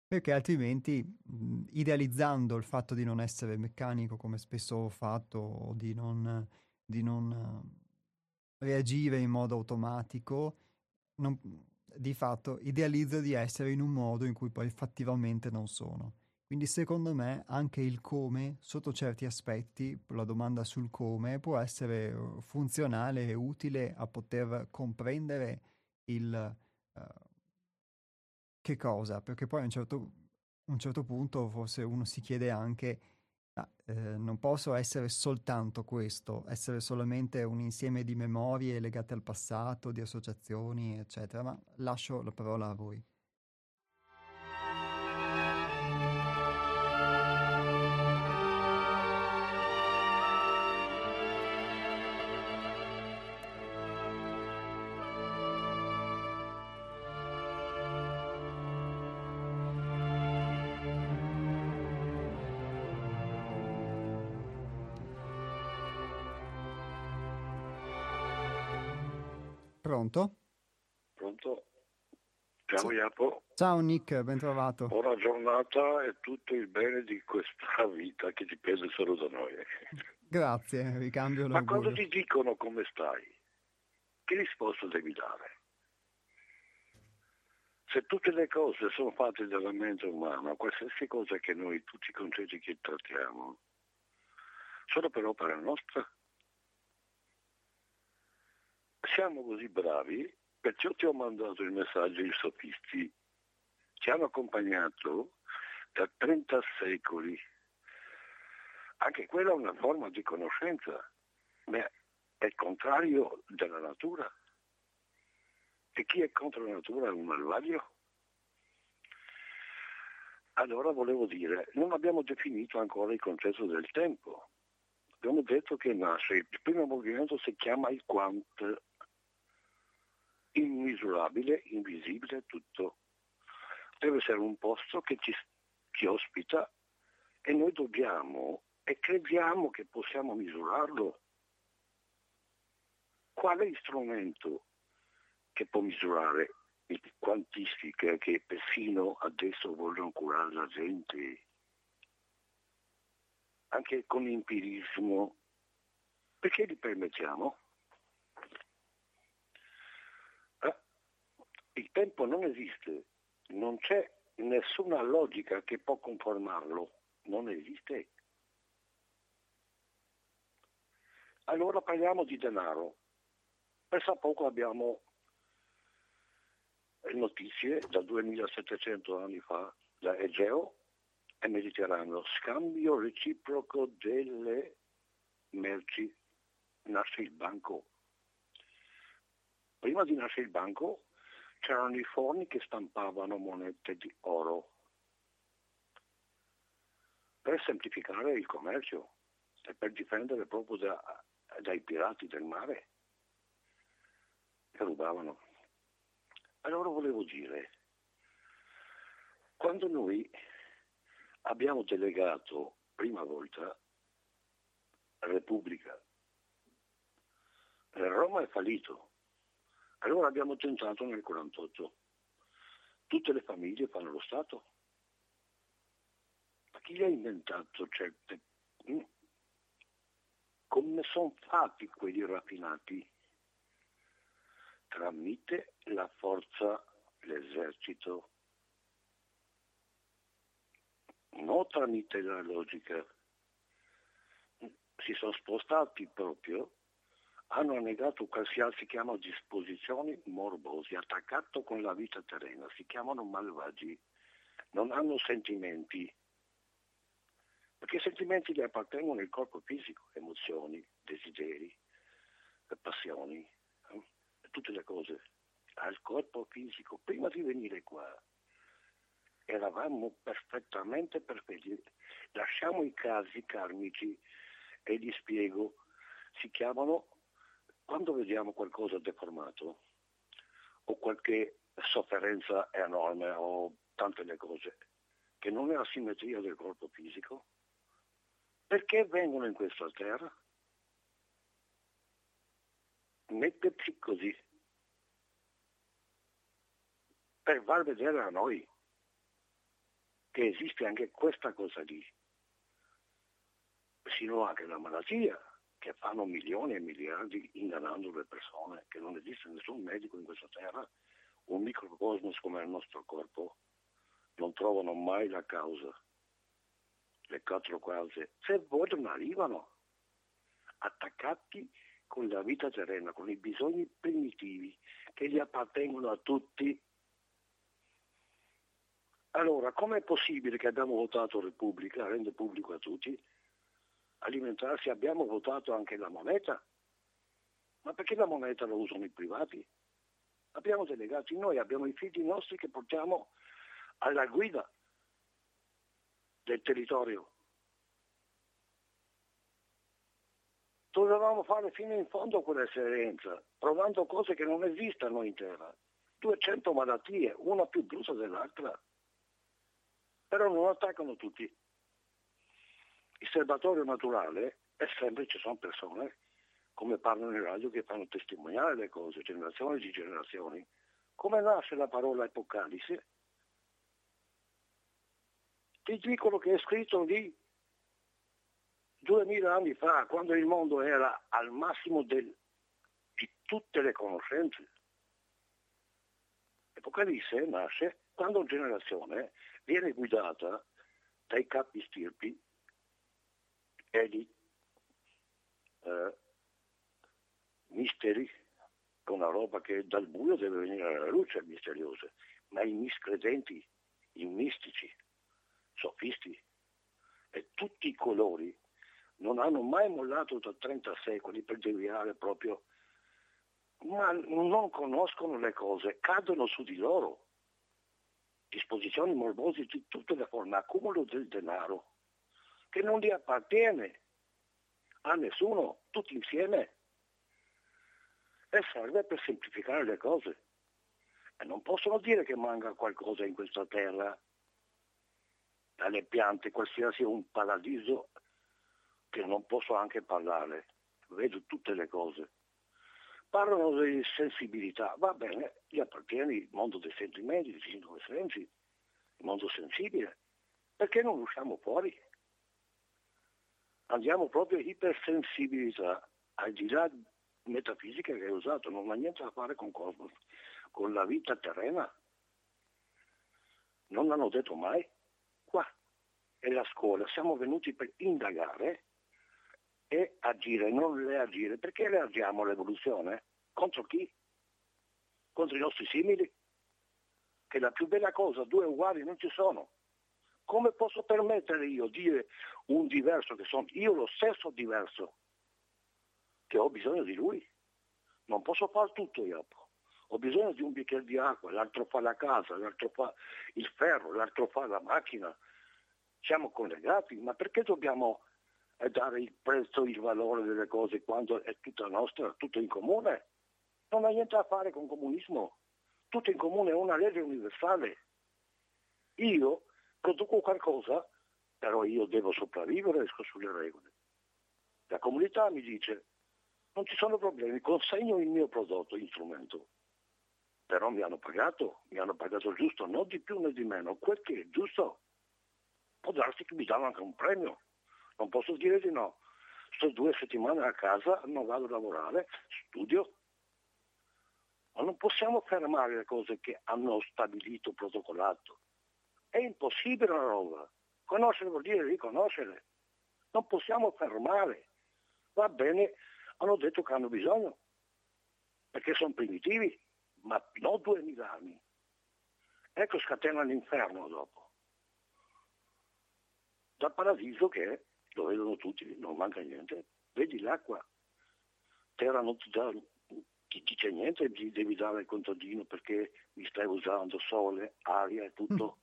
perché altrimenti mh, idealizzando il fatto di non essere meccanico come spesso ho fatto o di non, di non uh, reagire in modo automatico, non, di fatto idealizzo di essere in un modo in cui poi fattivamente non sono. Quindi secondo me anche il come, sotto certi aspetti, la domanda sul come può essere uh, funzionale e utile a poter comprendere il... Uh, che cosa? Perché poi a un certo, un certo punto forse uno si chiede anche, ah, eh, non posso essere soltanto questo, essere solamente un insieme di memorie legate al passato, di associazioni, eccetera, ma lascio la parola a voi. Pronto? Pronto? Ciao Iapo. Ciao Nick, ben trovato. Buona giornata e tutto il bene di questa vita che dipende solo da noi. Grazie, ricambio l'orgoglio. Ma quando ti dicono come stai, che risposta devi dare? Se tutte le cose sono fatte dalla mente umana, qualsiasi cosa che noi, tutti i concetti che trattiamo, sono per opera nostra, siamo così bravi, perciò ti ho mandato il messaggio ai sofisti. Ci hanno accompagnato da 30 secoli. Anche quella è una forma di conoscenza, ma è il contrario della natura. E chi è contro la natura è un malvagio. Allora volevo dire, non abbiamo definito ancora il concetto del tempo. Abbiamo detto che nasce, il primo movimento si chiama il quant, immisurabile, invisibile, tutto. Deve essere un posto che ci, ci ospita e noi dobbiamo e crediamo che possiamo misurarlo. Qual è il strumento che può misurare il quantistica che persino adesso vogliono curare la gente? Anche con l'empirismo. Perché li permettiamo? Il tempo non esiste, non c'è nessuna logica che può conformarlo, non esiste. Allora parliamo di denaro. Pensa poco abbiamo notizie da 2700 anni fa da Egeo e Mediterraneo, scambio reciproco delle merci. Nasce il banco. Prima di nascere il banco c'erano i forni che stampavano monete di oro per semplificare il commercio e per difendere proprio da, dai pirati del mare che rubavano. Allora volevo dire, quando noi abbiamo delegato prima volta Repubblica, Roma è fallito, allora abbiamo tentato nel 48. Tutte le famiglie fanno lo Stato. Ma chi ha inventato certe... Mm? Come sono fatti quelli raffinati? Tramite la forza, l'esercito, non tramite la logica. Si sono spostati proprio hanno negato qualsiasi, si chiamano disposizioni morbosi, attaccato con la vita terrena, si chiamano malvagi, non hanno sentimenti, perché i sentimenti gli appartengono al corpo fisico, emozioni, desideri, passioni, eh? tutte le cose, al corpo fisico. Prima di venire qua eravamo perfettamente perfetti. Lasciamo i casi karmici e li spiego, si chiamano quando vediamo qualcosa deformato o qualche sofferenza enorme o tante le cose che non è la simmetria del corpo fisico, perché vengono in questa terra? Metterci così, per far vedere a noi che esiste anche questa cosa lì, sino anche la malattia, che fanno milioni e miliardi ingannando le persone, che non esiste nessun medico in questa terra, un microcosmos come il nostro corpo, non trovano mai la causa, le quattro cause. Se vogliono arrivano attaccati con la vita terrena, con i bisogni primitivi che gli appartengono a tutti. Allora, com'è possibile che abbiamo votato Repubblica, rende pubblico a tutti, alimentarsi abbiamo votato anche la moneta. Ma perché la moneta la usano i privati? Abbiamo delegati noi, abbiamo i figli nostri che portiamo alla guida del territorio. Dovevamo fare fino in fondo quell'esperienza, provando cose che non esistono in terra. 200 malattie, una più brutta dell'altra. Però non attaccano tutti il serbatorio naturale è sempre, ci sono persone, come parlano in radio, che fanno testimoniare le cose, generazioni di generazioni. Come nasce la parola Apocalisse? Ti dicono che è scritto lì duemila anni fa, quando il mondo era al massimo del, di tutte le conoscenze. Apocalisse nasce quando una generazione viene guidata dai capi stirpi di eh, misteri, una roba che dal buio deve venire alla luce, misteriosa, ma i miscredenti, i mistici, sofisti e tutti i colori non hanno mai mollato da 30 secoli per deviare proprio, ma non conoscono le cose, cadono su di loro. Disposizioni morbose di tutte le forme, accumulo del denaro, che non gli appartiene a nessuno, tutti insieme. E serve per semplificare le cose. E non possono dire che manca qualcosa in questa terra, dalle piante, qualsiasi un paradiso, che non posso anche parlare. Vedo tutte le cose. Parlano di sensibilità, va bene, gli appartiene il mondo dei sentimenti, dei singoli sensi, il mondo sensibile. Perché non usciamo fuori? Andiamo proprio ipersensibilità, al di là metafisica che hai usato, non ha niente a fare con cosmos, con la vita terrena. Non l'hanno detto mai. Qua è la scuola, siamo venuti per indagare e agire, non reagire. Perché reagiamo all'evoluzione? Contro chi? Contro i nostri simili? Che la più bella cosa, due uguali non ci sono. Come posso permettere io di dire un diverso che sono io lo stesso diverso? Che ho bisogno di lui. Non posso fare tutto io. Ho bisogno di un bicchiere di acqua, l'altro fa la casa, l'altro fa il ferro, l'altro fa la macchina. Siamo collegati, ma perché dobbiamo eh, dare il prezzo, il valore delle cose quando è tutta nostra, tutto in comune? Non ha niente a fare con comunismo. Tutto in comune è una legge universale. Io produco qualcosa, però io devo sopravvivere, esco sulle regole. La comunità mi dice, non ci sono problemi, consegno il mio prodotto, il. Però mi hanno pagato, mi hanno pagato giusto, non di più né di meno, quel che è giusto. Può darsi che mi danno anche un premio, non posso dire di no. Sto due settimane a casa, non vado a lavorare, studio. Ma non possiamo fermare le cose che hanno stabilito, protocollato. È impossibile una roba. Conoscere vuol dire riconoscere. Non possiamo fermare. Va bene, hanno detto che hanno bisogno, perché sono primitivi, ma non duemila anni. Ecco scatena l'inferno dopo. Dal paradiso che lo vedono tutti, non manca niente. Vedi l'acqua, terra non ti dà, ti dice niente, devi dare il contadino perché mi stai usando sole, aria e tutto.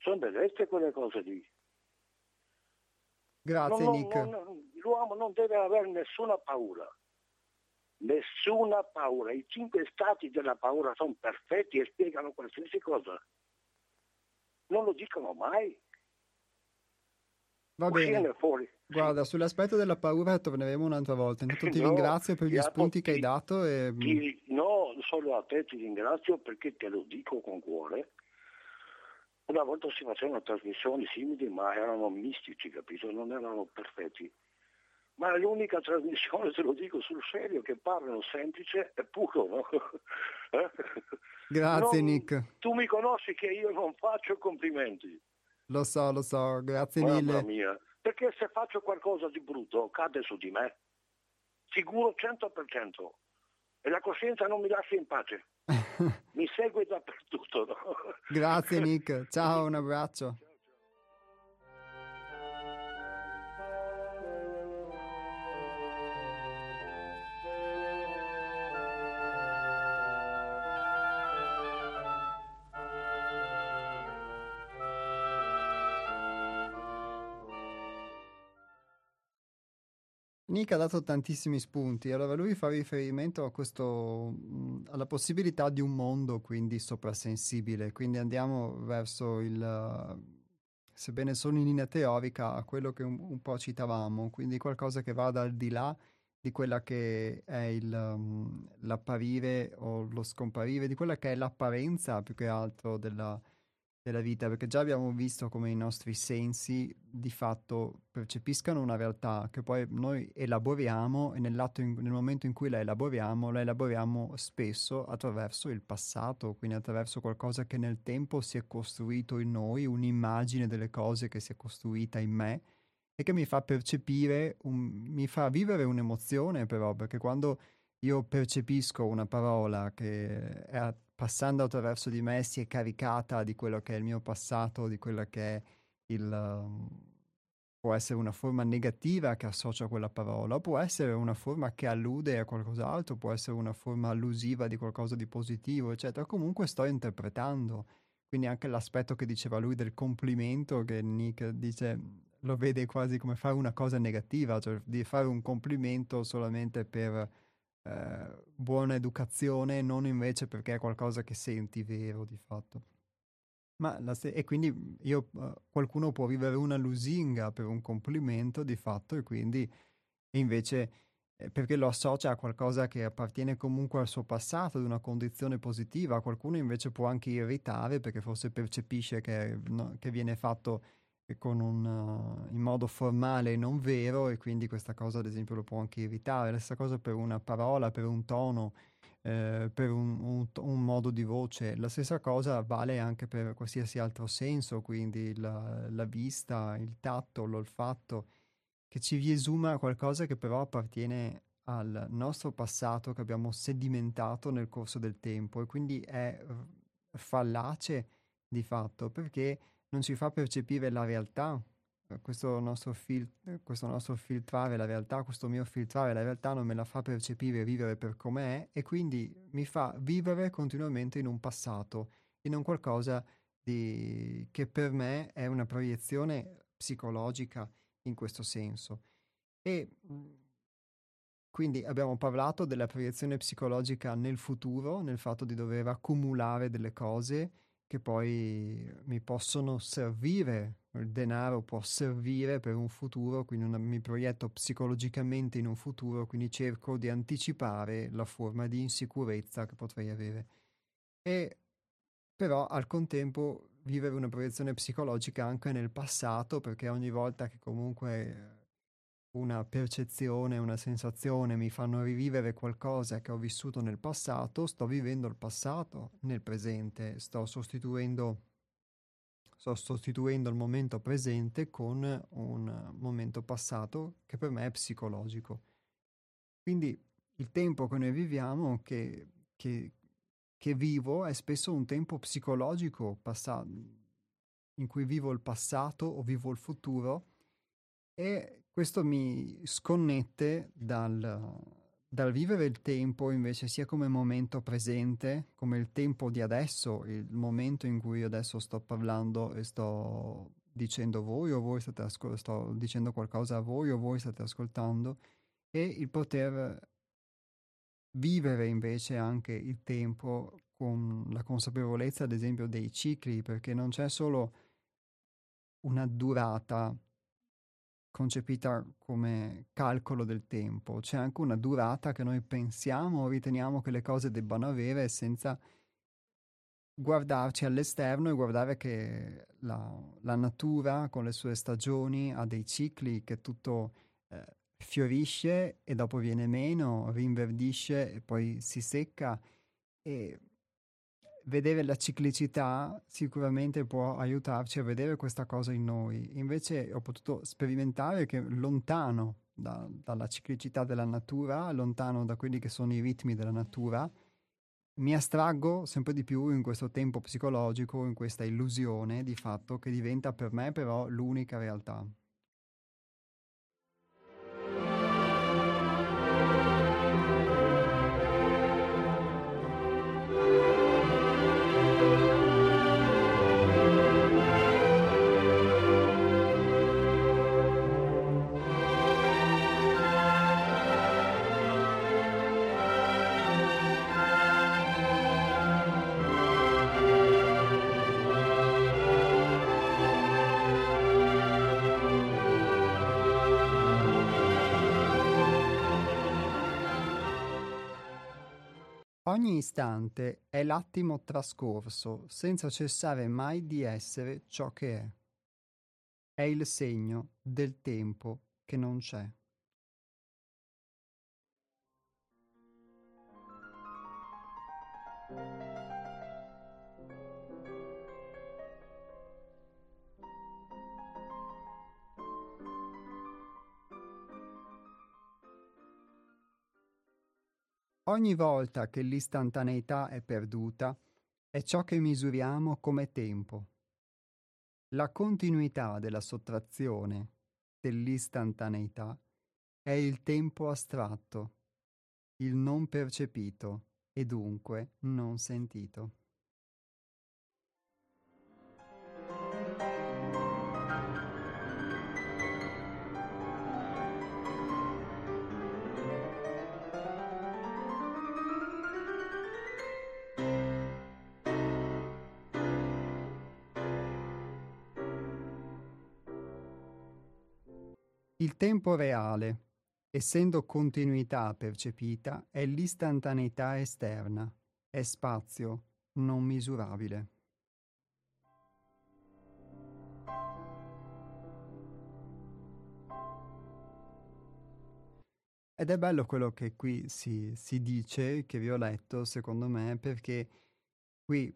Mm. Sono bellezze quelle cose lì. Grazie non, Nick. Non, l'uomo non deve avere nessuna paura. Nessuna paura. I cinque stati della paura sono perfetti e spiegano qualsiasi cosa. Non lo dicono mai. Va bene. Fuori. Guarda, sull'aspetto della paura torneremo un'altra volta. Intanto ti no, ringrazio per gli spunti che hai dato. E... Ti, no, solo a te ti ringrazio perché te lo dico con cuore una volta si facevano trasmissioni simili, ma erano mistici, capito? Non erano perfetti. Ma l'unica trasmissione, te lo dico sul serio, che parlano semplice e puro, no? eh? Grazie non, Nick. Tu mi conosci che io non faccio complimenti. Lo so, lo so, grazie Mamma mille. mia, perché se faccio qualcosa di brutto cade su di me. Sicuro 100% e la coscienza non mi lascia in pace. mi segue dappertutto. No? Grazie Nick, ciao, un abbraccio. Nick ha dato tantissimi spunti, allora lui fa riferimento questo, alla possibilità di un mondo quindi soprasensibile, quindi andiamo verso il, sebbene solo in linea teorica, a quello che un, un po' citavamo, quindi qualcosa che vada al di là di quella che è il, l'apparire o lo scomparire, di quella che è l'apparenza più che altro della, della vita, perché già abbiamo visto come i nostri sensi di fatto percepiscano una realtà che poi noi elaboriamo e in, nel momento in cui la elaboriamo, la elaboriamo spesso attraverso il passato, quindi attraverso qualcosa che nel tempo si è costruito in noi, un'immagine delle cose che si è costruita in me e che mi fa percepire, un, mi fa vivere un'emozione però, perché quando io percepisco una parola che è passando attraverso di me si è caricata di quello che è il mio passato, di quello che è il... Um, può essere una forma negativa che associa a quella parola, può essere una forma che allude a qualcos'altro, può essere una forma allusiva di qualcosa di positivo, eccetera. Comunque sto interpretando. Quindi anche l'aspetto che diceva lui del complimento, che Nick dice, lo vede quasi come fare una cosa negativa, cioè di fare un complimento solamente per eh, buona educazione, non invece perché è qualcosa che senti vero di fatto. Se- e quindi io, uh, qualcuno può vivere una lusinga per un complimento di fatto e quindi invece eh, perché lo associa a qualcosa che appartiene comunque al suo passato, ad una condizione positiva, qualcuno invece può anche irritare perché forse percepisce che, no, che viene fatto un, uh, in modo formale e non vero e quindi questa cosa ad esempio lo può anche evitare. La stessa cosa per una parola, per un tono, eh, per un, un, un, modo di voce. La stessa cosa vale anche per qualsiasi altro senso, quindi la, la vista, il tatto, l'olfatto. che ci riesuma qualcosa che però appartiene al nostro passato che abbiamo sedimentato nel corso del tempo e quindi è fallace di fatto perché non ci fa percepire la realtà. Questo nostro, fil- questo nostro filtrare la realtà, questo mio filtrare la realtà non me la fa percepire vivere per com'è e quindi mi fa vivere continuamente in un passato, in un qualcosa di, che per me è una proiezione psicologica in questo senso. E quindi abbiamo parlato della proiezione psicologica nel futuro, nel fatto di dover accumulare delle cose che poi mi possono servire, il denaro può servire per un futuro, quindi una, mi proietto psicologicamente in un futuro, quindi cerco di anticipare la forma di insicurezza che potrei avere. E però al contempo vivere una proiezione psicologica anche nel passato, perché ogni volta che comunque una percezione, una sensazione mi fanno rivivere qualcosa che ho vissuto nel passato, sto vivendo il passato nel presente, sto sostituendo, sto sostituendo il momento presente con un momento passato che per me è psicologico. Quindi il tempo che noi viviamo, che, che, che vivo, è spesso un tempo psicologico passato, in cui vivo il passato o vivo il futuro e questo mi sconnette dal, dal vivere il tempo invece sia come momento presente, come il tempo di adesso, il momento in cui adesso sto parlando e sto dicendo voi o voi state ascol- sto dicendo qualcosa a voi o voi state ascoltando e il poter vivere invece anche il tempo con la consapevolezza ad esempio dei cicli perché non c'è solo una durata concepita come calcolo del tempo, c'è anche una durata che noi pensiamo o riteniamo che le cose debbano avere senza guardarci all'esterno e guardare che la, la natura con le sue stagioni ha dei cicli che tutto eh, fiorisce e dopo viene meno, rinverdisce e poi si secca e vedere la ciclicità sicuramente può aiutarci a vedere questa cosa in noi. Invece ho potuto sperimentare che lontano da, dalla ciclicità della natura, lontano da quelli che sono i ritmi della natura, mi astraggo sempre di più in questo tempo psicologico, in questa illusione di fatto che diventa per me però l'unica realtà. Ogni istante è l'attimo trascorso senza cessare mai di essere ciò che è. È il segno del tempo che non c'è. Ogni volta che l'istantaneità è perduta, è ciò che misuriamo come tempo. La continuità della sottrazione dell'istantaneità è il tempo astratto, il non percepito e dunque non sentito. Tempo reale, essendo continuità percepita, è l'istantaneità esterna, è spazio non misurabile. Ed è bello quello che qui si, si dice, che vi ho letto, secondo me, perché qui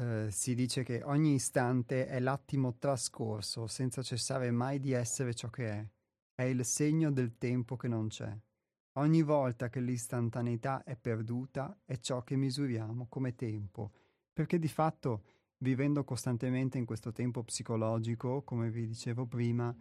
eh, si dice che ogni istante è l'attimo trascorso senza cessare mai di essere ciò che è. È il segno del tempo che non c'è. Ogni volta che l'istantaneità è perduta è ciò che misuriamo come tempo, perché di fatto, vivendo costantemente in questo tempo psicologico, come vi dicevo prima,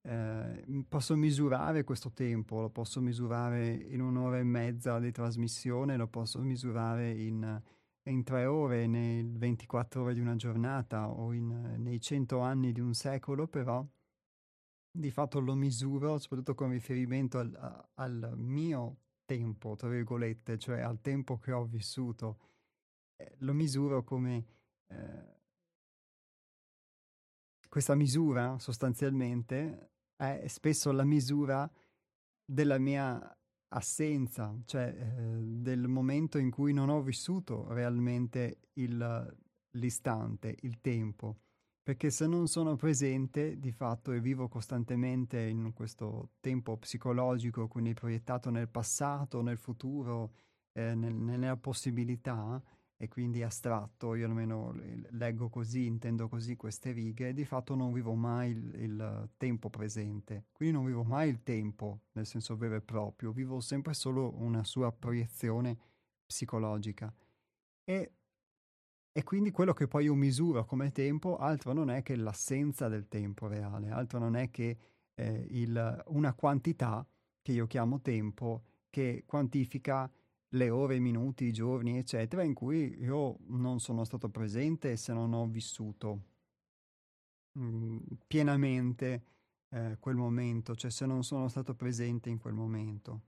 eh, posso misurare questo tempo, lo posso misurare in un'ora e mezza di trasmissione, lo posso misurare in, in tre ore, nei 24 ore di una giornata o in, nei 100 anni di un secolo, però di fatto lo misuro soprattutto con riferimento al, al mio tempo, tra virgolette, cioè al tempo che ho vissuto. Eh, lo misuro come... Eh, questa misura sostanzialmente è spesso la misura della mia assenza, cioè eh, del momento in cui non ho vissuto realmente il, l'istante, il tempo, perché se non sono presente di fatto e vivo costantemente in questo tempo psicologico, quindi proiettato nel passato, nel futuro, eh, nel, nella possibilità, e quindi astratto, io almeno leggo così, intendo così queste righe, di fatto non vivo mai il, il, tempo presente, quindi non vivo mai il tempo nel senso vero e proprio, vivo sempre solo una sua proiezione psicologica. E, e quindi quello che poi io misuro come tempo altro non è che l'assenza del tempo reale, altro non è che eh, il, una quantità che io chiamo tempo che quantifica le ore, i minuti, i giorni, eccetera, in cui io non sono stato presente se non ho vissuto mh, mm, pienamente eh, quel momento, cioè se non sono stato presente in quel momento.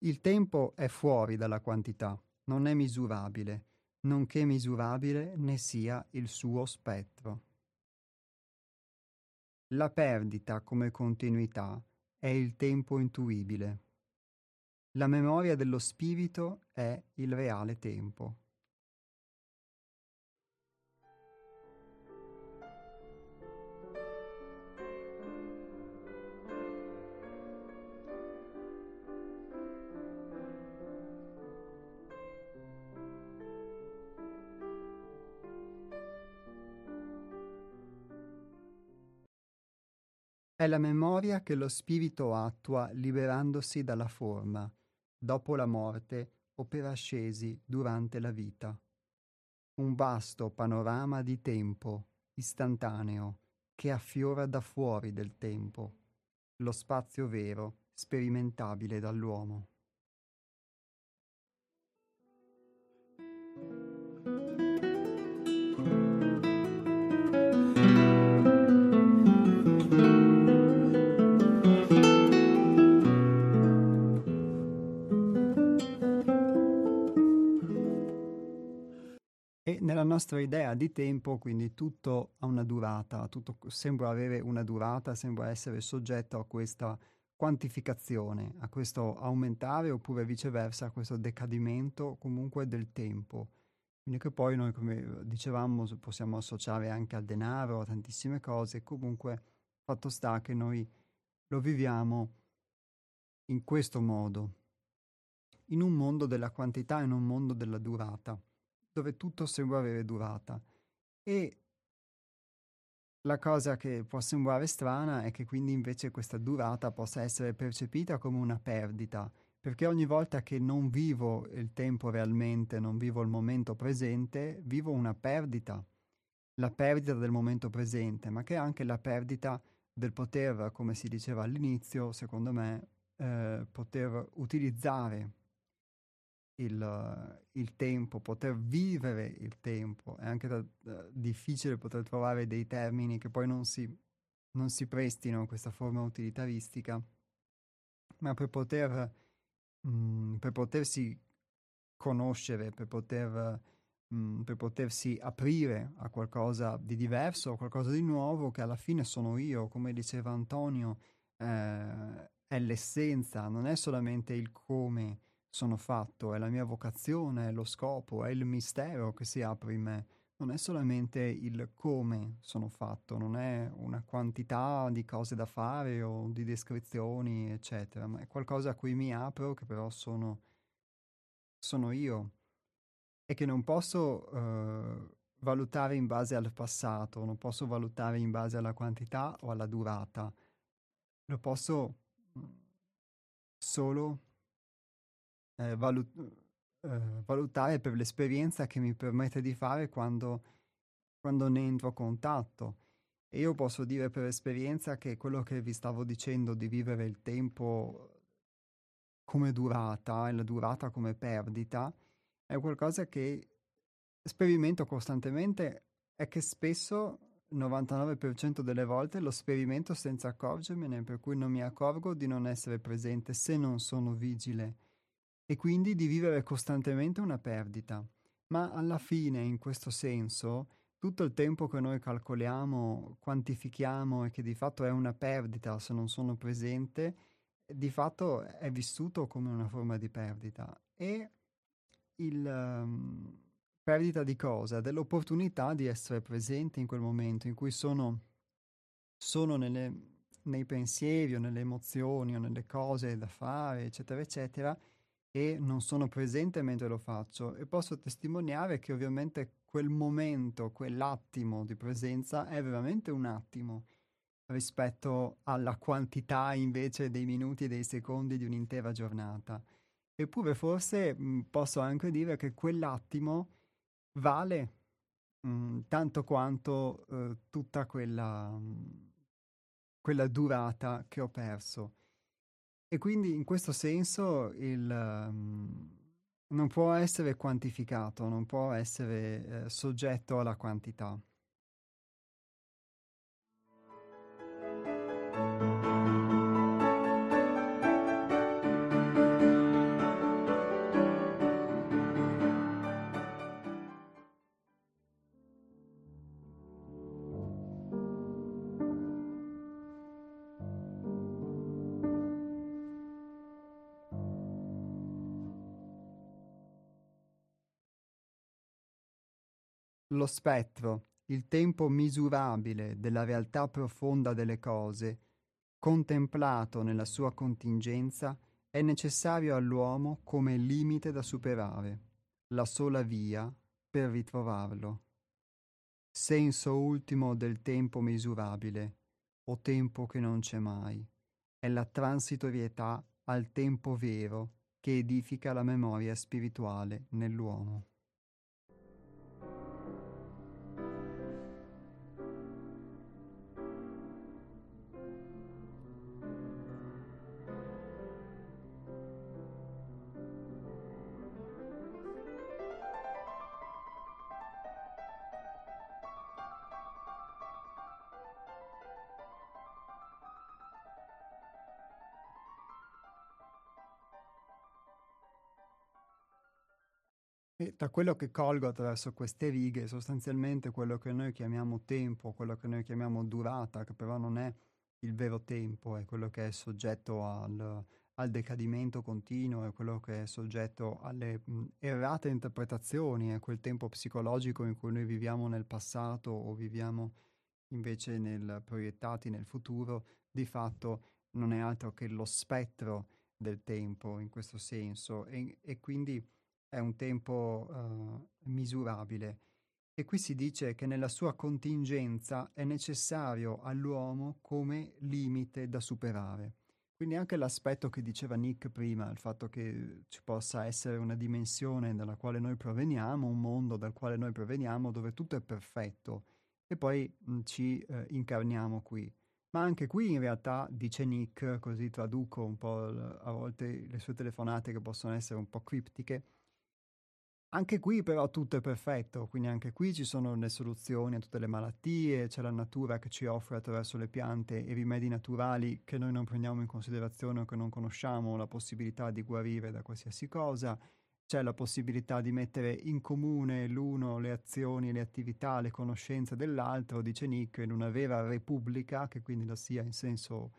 Il tempo è fuori dalla quantità non è misurabile, nonché misurabile ne sia il suo spettro. La perdita come continuità è il tempo intuibile. La memoria dello spirito è il reale tempo. È la memoria che lo spirito attua liberandosi dalla forma, dopo la morte o per ascesi durante la vita. Un vasto panorama di tempo, istantaneo, che affiora da fuori del tempo, lo spazio vero, sperimentabile dall'uomo. Nella nostra idea di tempo, quindi tutto ha una durata, tutto sembra avere una durata, sembra essere soggetto a questa quantificazione, a questo aumentare oppure viceversa a questo decadimento comunque del tempo. Quindi che poi noi, come dicevamo, possiamo associare anche al denaro, a tantissime cose, comunque fatto sta che noi lo viviamo in questo modo, in un mondo della quantità, in un mondo della durata dove tutto sembra avere durata. E la cosa che può sembrare strana è che quindi invece questa durata possa essere percepita come una perdita, perché ogni volta che non vivo il tempo realmente, non vivo il momento presente, vivo una perdita, la perdita del momento presente, ma che è anche la perdita del poter, come si diceva all'inizio, secondo me, eh, poter utilizzare il, il, tempo, poter vivere il tempo. È anche da, da, difficile poter trovare dei termini che poi non si, non si prestino a questa forma utilitaristica, ma per poter, mh, mm, per potersi conoscere, per, poter, mh, mm, per potersi aprire a qualcosa di diverso, a qualcosa di nuovo, che alla fine sono io, come diceva Antonio, eh, è l'essenza, non è solamente il come sono fatto, è la mia vocazione, è lo scopo, è il mistero che si apre in me, non è solamente il come sono fatto, non è una quantità di cose da fare o di descrizioni, eccetera, ma è qualcosa a cui mi apro che però sono, sono io. E che non posso uh, valutare in base al passato, non posso valutare in base alla quantità o alla durata, lo posso mm, solo eh, valut- eh, valutare per l'esperienza che mi permette di fare quando, quando ne entro a contatto. E io posso dire per esperienza che quello che vi stavo dicendo di vivere il tempo come durata e la durata come perdita è qualcosa che sperimento costantemente e che spesso, il 99% delle volte, lo sperimento senza accorgermene, per cui non mi accorgo di non essere presente se non sono vigile e quindi di vivere costantemente una perdita. Ma alla fine, in questo senso, tutto il tempo che noi calcoliamo, quantifichiamo e che di fatto è una perdita se non sono presente, di fatto è vissuto come una forma di perdita. E il um, perdita di cosa? Dell'opportunità di essere presente in quel momento in cui sono, sono nelle, nei pensieri o nelle emozioni o nelle cose da fare, eccetera, eccetera, e non sono presente mentre lo faccio e posso testimoniare che ovviamente quel momento, quell'attimo di presenza è veramente un attimo rispetto alla quantità invece dei minuti e dei secondi di un'intera giornata. Eppure forse mh, posso anche dire che quell'attimo vale mh, tanto quanto uh, tutta quella, mh, quella durata che ho perso. E quindi in questo senso il, um, non può essere quantificato, non può essere eh, soggetto alla quantità. Lo spettro, il tempo misurabile della realtà profonda delle cose, contemplato nella sua contingenza, è necessario all'uomo come limite da superare, la sola via per ritrovarlo. Senso ultimo del tempo misurabile, o tempo che non c'è mai, è la transitorietà al tempo vero che edifica la memoria spirituale nell'uomo. Da quello che colgo attraverso queste righe, sostanzialmente quello che noi chiamiamo tempo, quello che noi chiamiamo durata, che però non è il vero tempo, è quello che è soggetto al, al decadimento continuo, è quello che è soggetto alle mh, errate interpretazioni, è quel tempo psicologico in cui noi viviamo nel passato o viviamo invece nel, proiettati nel futuro, di fatto non è altro che lo spettro del tempo in questo senso. E, e quindi è un tempo uh, misurabile. E qui si dice che nella sua contingenza è necessario all'uomo come limite da superare. Quindi anche l'aspetto che diceva Nick prima, il fatto che ci possa essere una dimensione dalla quale noi proveniamo, un mondo dal quale noi proveniamo, dove tutto è perfetto, e poi mh, ci eh, incarniamo qui. Ma anche qui in realtà, dice Nick, così traduco un po' l- a volte le sue telefonate che possono essere un po' criptiche, anche qui però tutto è perfetto, quindi anche qui ci sono le soluzioni a tutte le malattie, c'è la natura che ci offre attraverso le piante i rimedi naturali che noi non prendiamo in considerazione o che non conosciamo, la possibilità di guarire da qualsiasi cosa, c'è la possibilità di mettere in comune l'uno le azioni, le attività, le conoscenze dell'altro, dice Nick, in una vera repubblica, che quindi lo sia in senso...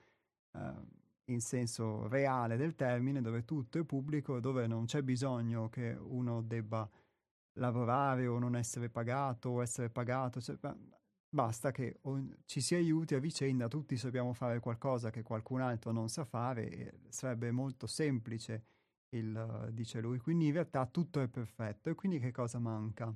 Uh, in senso reale del termine, dove tutto è pubblico, dove non c'è bisogno che uno debba lavorare o non essere pagato o essere pagato, cioè, basta che ci si aiuti a vicenda, tutti sappiamo fare qualcosa che qualcun altro non sa fare, sarebbe molto semplice, il, dice lui, quindi in realtà tutto è perfetto e quindi che cosa manca?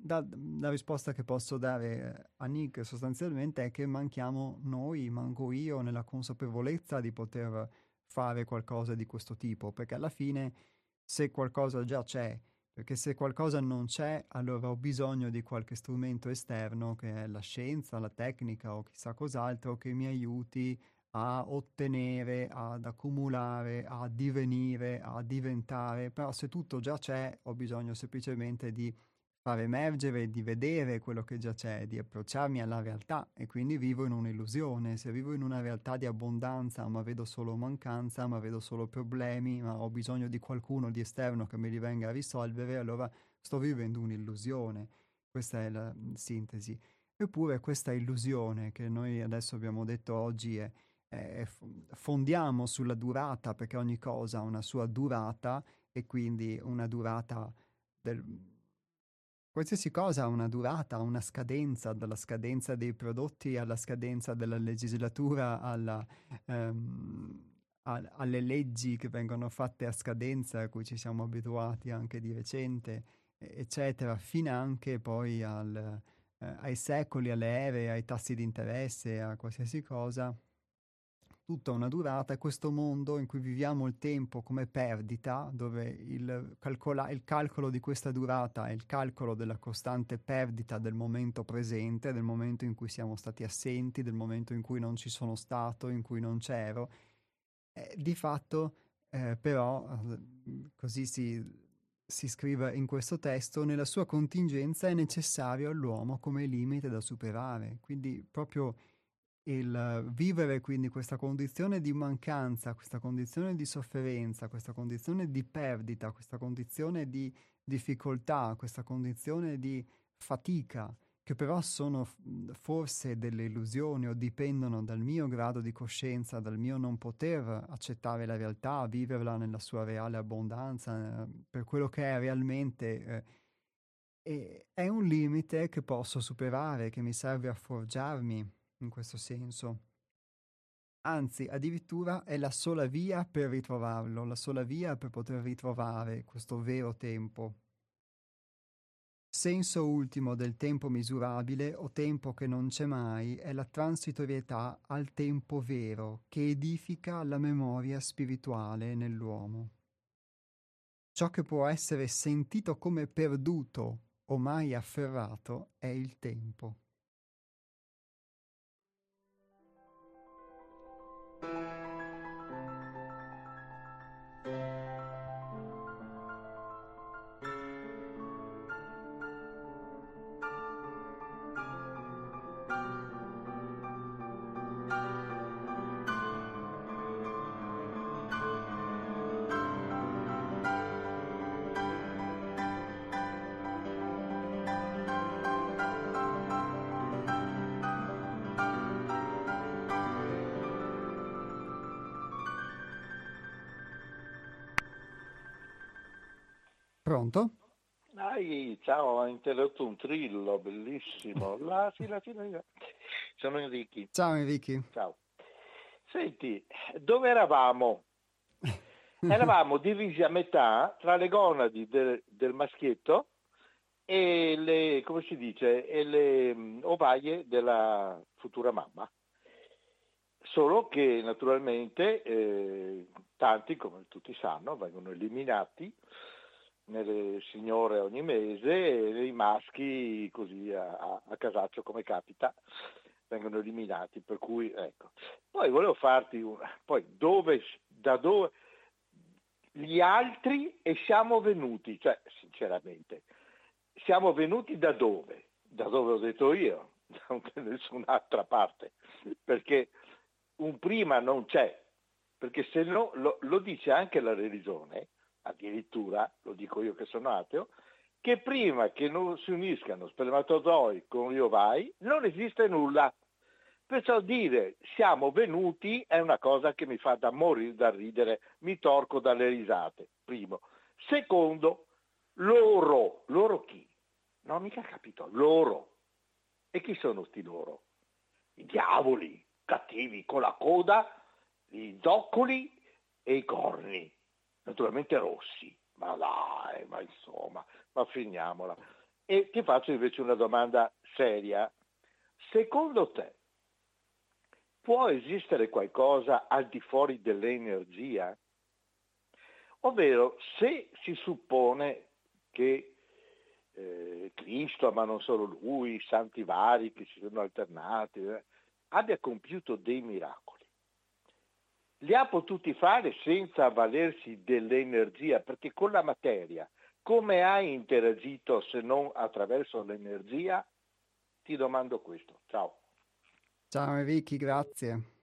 Da, la risposta che posso dare a Nick sostanzialmente è che manchiamo noi, manco io, nella consapevolezza di poter fare qualcosa di questo tipo, perché alla fine se qualcosa già c'è, perché se qualcosa non c'è, allora ho bisogno di qualche strumento esterno, che è la scienza, la tecnica o chissà cos'altro, che mi aiuti a ottenere, ad accumulare, a divenire, a diventare. Però se tutto già c'è, ho bisogno semplicemente di far emergere, di vedere quello che già c'è, di approcciarmi alla realtà e quindi vivo in un'illusione. Se vivo in una realtà di abbondanza, ma vedo solo mancanza, ma vedo solo problemi, ma ho bisogno di qualcuno di esterno che me li venga a risolvere, allora sto vivendo un'illusione. Questa è la sintesi. Eppure questa illusione che noi adesso abbiamo detto oggi è, è fondiamo sulla durata perché ogni cosa ha una sua durata e quindi una durata del, Qualsiasi cosa ha una durata, una scadenza, dalla scadenza dei prodotti alla scadenza della legislatura, alla, um, a, alle leggi che vengono fatte a scadenza, a cui ci siamo abituati anche di recente, eccetera, fino anche poi al, eh, ai secoli, alle ere, ai tassi di interesse, a qualsiasi cosa tutta una durata, è questo mondo in cui viviamo il tempo come perdita, dove il, calcola- il calcolo di questa durata è il calcolo della costante perdita del momento presente, del momento in cui siamo stati assenti, del momento in cui non ci sono stato, in cui non c'ero. Eh, di fatto, eh, però, così si, si scrive in questo testo, nella sua contingenza è necessario all'uomo come limite da superare. Quindi proprio il vivere quindi questa condizione di mancanza, questa condizione di sofferenza, questa condizione di perdita, questa condizione di difficoltà, questa condizione di fatica, che però sono forse delle illusioni o dipendono dal mio grado di coscienza, dal mio non poter accettare la realtà, viverla nella sua reale abbondanza, eh, per quello che è realmente. Eh, è un limite che posso superare, che mi serve a forgiarmi in questo senso. Anzi, addirittura è la sola via per ritrovarlo, la sola via per poter ritrovare questo vero tempo. Senso ultimo del tempo misurabile o tempo che non c'è mai è la transitorietà al tempo vero che edifica la memoria spirituale nell'uomo. Ciò che può essere sentito come perduto o mai afferrato è il tempo. thank you interrotto un trillo, bellissimo. La fila. Sono Enrico. Ciao Enrico. Ciao. Senti, dove eravamo? Eravamo divisi a metà tra le gonadi del, del maschietto e le, come si dice, e le um, ovaie della futura mamma. Solo che naturalmente eh, tanti, come tutti sanno, vengono eliminati nelle signore ogni mese e i maschi così a, a casaccio come capita vengono eliminati, per cui ecco. Poi volevo farti una, poi dove, da dove, gli altri e siamo venuti, cioè sinceramente, siamo venuti da dove? Da dove ho detto io, da nessun'altra parte, perché un prima non c'è, perché se no lo, lo dice anche la religione, addirittura, lo dico io che sono ateo, che prima che non si uniscano spermatozoi con gli ovai non esiste nulla. Perciò dire siamo venuti è una cosa che mi fa da morire da ridere, mi torco dalle risate, primo. Secondo, Loro, loro chi? Ho mica capito, loro. E chi sono sti loro? I diavoli, cattivi, con la coda, gli zoccoli e i corni, naturalmente rossi. Ma dai, ma insomma, ma finiamola. E ti faccio invece una domanda seria. Secondo te può esistere qualcosa al di fuori dell'energia? Ovvero, se si suppone che eh, Cristo, ma non solo lui, i santi vari che si sono alternati, eh, abbia compiuto dei miracoli, li ha potuti fare senza avvalersi dell'energia, perché con la materia, come ha interagito se non attraverso l'energia? Ti domando questo. Ciao. Ciao Enrico, grazie.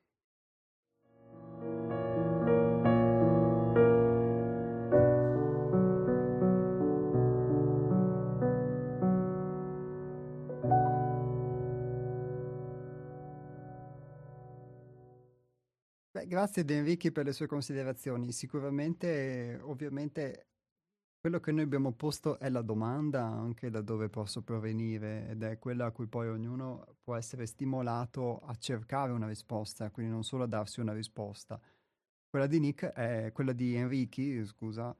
Grazie ad Enrico per le sue considerazioni. Sicuramente, ovviamente, quello che noi abbiamo posto è la domanda anche da dove posso provenire ed è quella a cui poi ognuno può essere stimolato a cercare una risposta, quindi non solo a darsi una risposta. Quella di Nick è quella di Enrichi, scusa,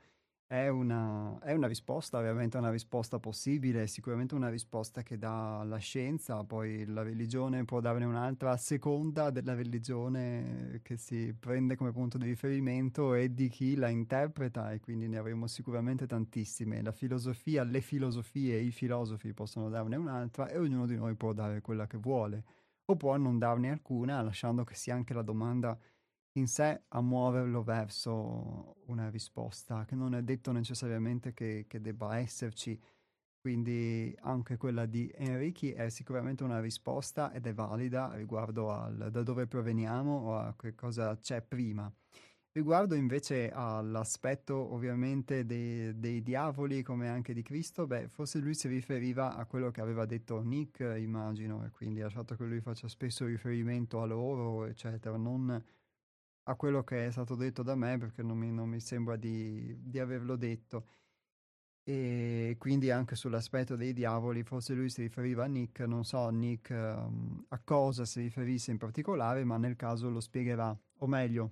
è una, è una risposta, veramente una risposta possibile, sicuramente una risposta che dà la scienza, poi la religione può darne un'altra a seconda della religione che si prende come punto di riferimento e di chi la interpreta e quindi ne avremo sicuramente tantissime. La filosofia, le filosofie, i filosofi possono darne un'altra e ognuno di noi può dare quella che vuole o può non darne alcuna lasciando che sia anche la domanda in sé a muoverlo verso una risposta, che non è detto necessariamente che, che debba esserci. Quindi anche quella di Enrichi è sicuramente una risposta ed è valida riguardo al da dove proveniamo o a che cosa c'è prima. Riguardo invece all'aspetto ovviamente dei, dei, diavoli come anche di Cristo, beh, forse lui si riferiva a quello che aveva detto Nick, immagino, e quindi ha lasciato che lui faccia spesso riferimento a loro, eccetera, non a quello che è stato detto da me perché non mi, non mi sembra di, di, averlo detto. E quindi anche sull'aspetto dei diavoli, forse lui si riferiva a Nick, non so Nick um, a cosa si riferisse in particolare, ma nel caso lo spiegherà, o meglio,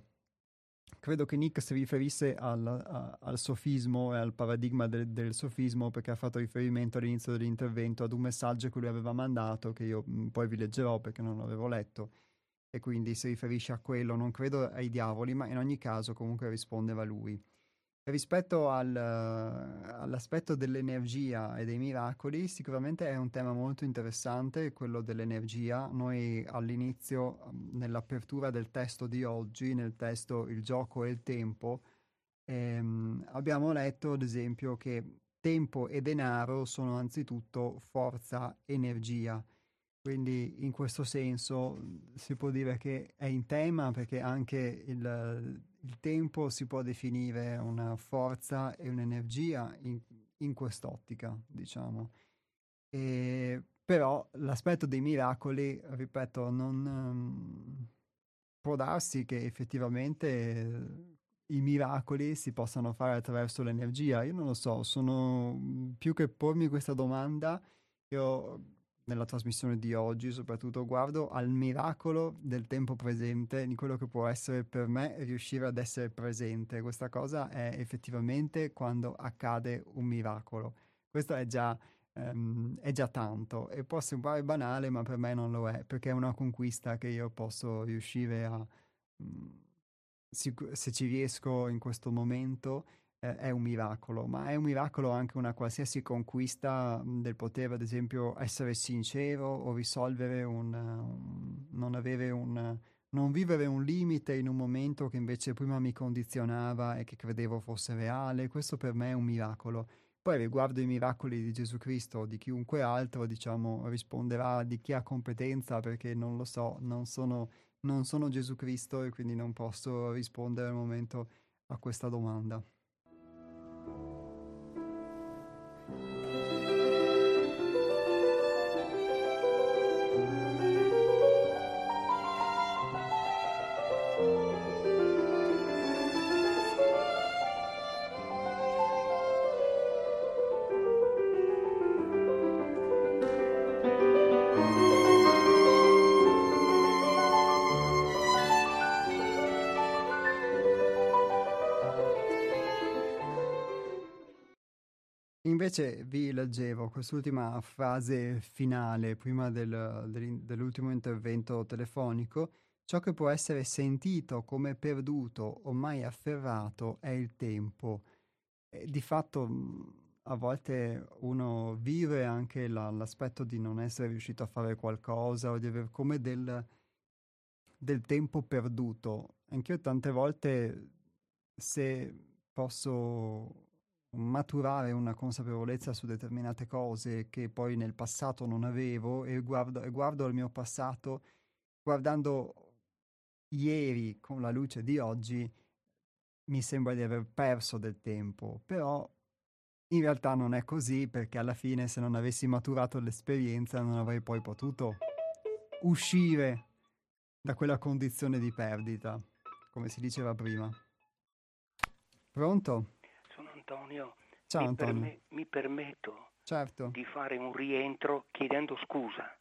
credo che Nick si riferisse al, a, al sofismo e al paradigma del, del, sofismo perché ha fatto riferimento all'inizio dell'intervento ad un messaggio che lui aveva mandato, che io poi vi leggerò perché non l'avevo letto e quindi si riferisce a quello, non credo ai diavoli, ma in ogni caso comunque rispondeva lui. Rispetto al, all'aspetto dell'energia e dei miracoli, sicuramente è un tema molto interessante quello dell'energia. Noi all'inizio, nell'apertura del testo di oggi, nel testo Il gioco e il tempo, ehm, abbiamo letto ad esempio che tempo e denaro sono anzitutto forza, energia. Quindi in questo senso si può dire che è in tema perché anche il, il tempo si può definire una forza e un'energia in, in quest'ottica, diciamo. E, però l'aspetto dei miracoli, ripeto, non um, può darsi che effettivamente i miracoli si possano fare attraverso l'energia. Io non lo so, sono più che pormi questa domanda, io nella trasmissione di oggi, soprattutto guardo al miracolo del tempo presente, di quello che può essere per me riuscire ad essere presente. Questa cosa è effettivamente quando accade un miracolo. Questo è già, um, è già tanto e può sembrare banale, ma per me non lo è, perché è una conquista che io posso riuscire a... Um, se ci riesco in questo momento eh, è un miracolo, ma è un miracolo anche una qualsiasi conquista del poter, ad esempio, essere sincero o risolvere un, un non avere un non vivere un limite in un momento che invece prima mi condizionava e che credevo fosse reale, questo per me è un miracolo. Poi riguardo i miracoli di Gesù Cristo o di chiunque altro, diciamo, risponderà di chi ha competenza perché non lo so, non sono, non sono Gesù Cristo e quindi non posso rispondere al momento a questa domanda. Invece vi leggevo quest'ultima frase finale prima del, dell'ultimo intervento telefonico. Ciò che può essere sentito come perduto o mai afferrato è il tempo. E di fatto a volte uno vive anche la, l'aspetto di non essere riuscito a fare qualcosa o di aver come del, del tempo perduto. Anch'io tante volte se posso maturare una consapevolezza su determinate cose che poi nel passato non avevo e guardo, e guardo il mio passato guardando ieri con la luce di oggi mi sembra di aver perso del tempo, però in realtà non è così perché alla fine se non avessi maturato l'esperienza non avrei poi potuto uscire da quella condizione di perdita, come si diceva prima. Pronto? Antonio. Ciao mi Antonio. Perme- mi permetto certo. di fare un rientro chiedendo scusa.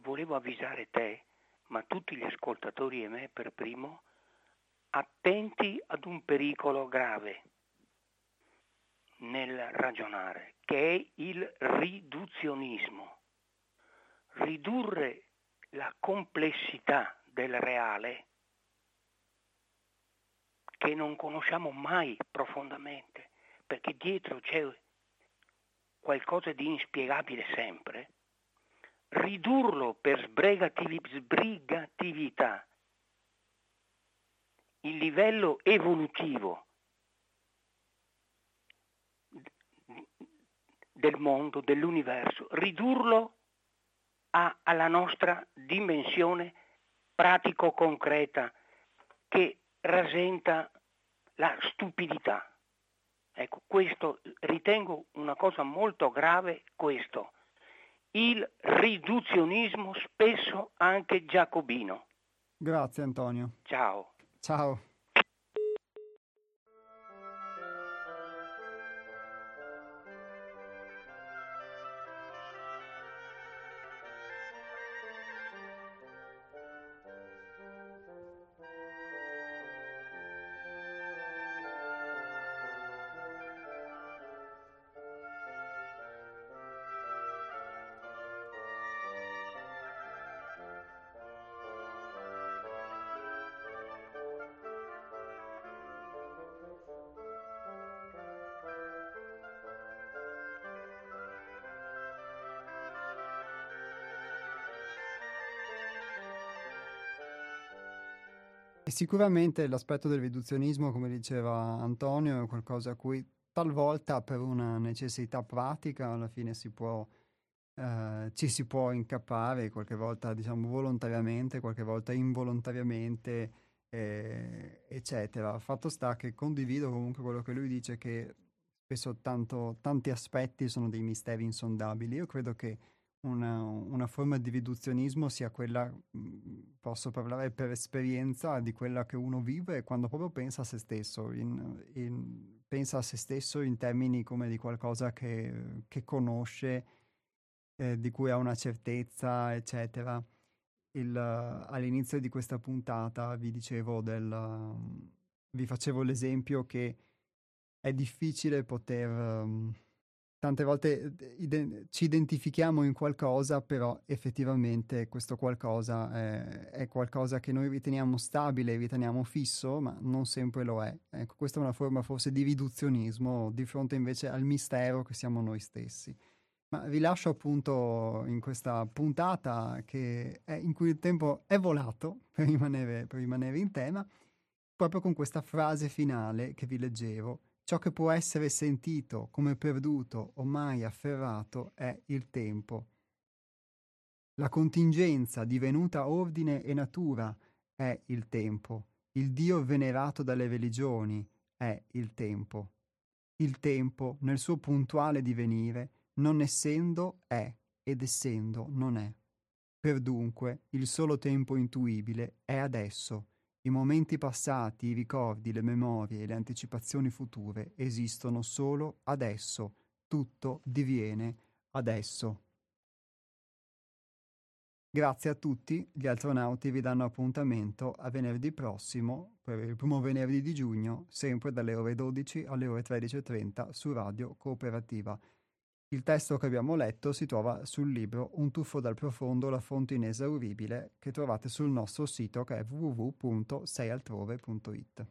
Volevo avvisare te, ma tutti gli ascoltatori e me per primo, attenti ad un pericolo grave nel ragionare, che è il riduzionismo. Ridurre la complessità del reale che non conosciamo mai profondamente, perché dietro c'è qualcosa di inspiegabile sempre, ridurlo per sbrigatività il livello evolutivo del mondo, dell'universo, ridurlo a, alla nostra dimensione pratico-concreta che rasenta la stupidità. Ecco, questo ritengo una cosa molto grave, questo, il riduzionismo spesso anche giacobino. Grazie Antonio. Ciao. Ciao. E sicuramente l'aspetto del riduzionismo, come diceva Antonio, è qualcosa a cui talvolta per una necessità pratica alla fine si può, eh, ci si può incappare, qualche volta diciamo volontariamente, qualche volta involontariamente, eh, eccetera. Fatto sta che condivido comunque quello che lui dice che spesso tanto, tanti aspetti sono dei misteri insondabili. Io credo che una, una, forma di riduzionismo sia quella, posso parlare per esperienza, di quella che uno vive quando proprio pensa a se stesso, in, in, pensa a se stesso in termini come di qualcosa che, che conosce, eh, di cui ha una certezza, eccetera. Il, all'inizio di questa puntata vi dicevo del, vi facevo l'esempio che è difficile poter... Tante volte ide- ci identifichiamo in qualcosa, però effettivamente questo qualcosa è, è, qualcosa che noi riteniamo stabile, riteniamo fisso, ma non sempre lo è. Ecco, questa è una forma forse di riduzionismo di fronte invece al mistero che siamo noi stessi. Ma vi lascio appunto in questa puntata che è, in cui il tempo è volato per rimanere, per rimanere in tema, proprio con questa frase finale che vi leggevo Ciò che può essere sentito come perduto o mai afferrato è il tempo. La contingenza divenuta ordine e natura è il tempo. Il Dio venerato dalle religioni è il tempo. Il tempo, nel suo puntuale divenire, non essendo è ed essendo non è. Per dunque, il solo tempo intuibile è adesso, i momenti passati, i ricordi, le memorie e le anticipazioni future esistono solo adesso. Tutto diviene adesso. Grazie a tutti, gli astronauti vi danno appuntamento a venerdì prossimo, per il primo venerdì di giugno, sempre dalle ore 12 alle ore 13.30 su Radio Cooperativa. Il testo che abbiamo letto si trova sul libro Un tuffo dal profondo, la fonte inesauribile, che trovate sul nostro sito che è www.seialtrove.it.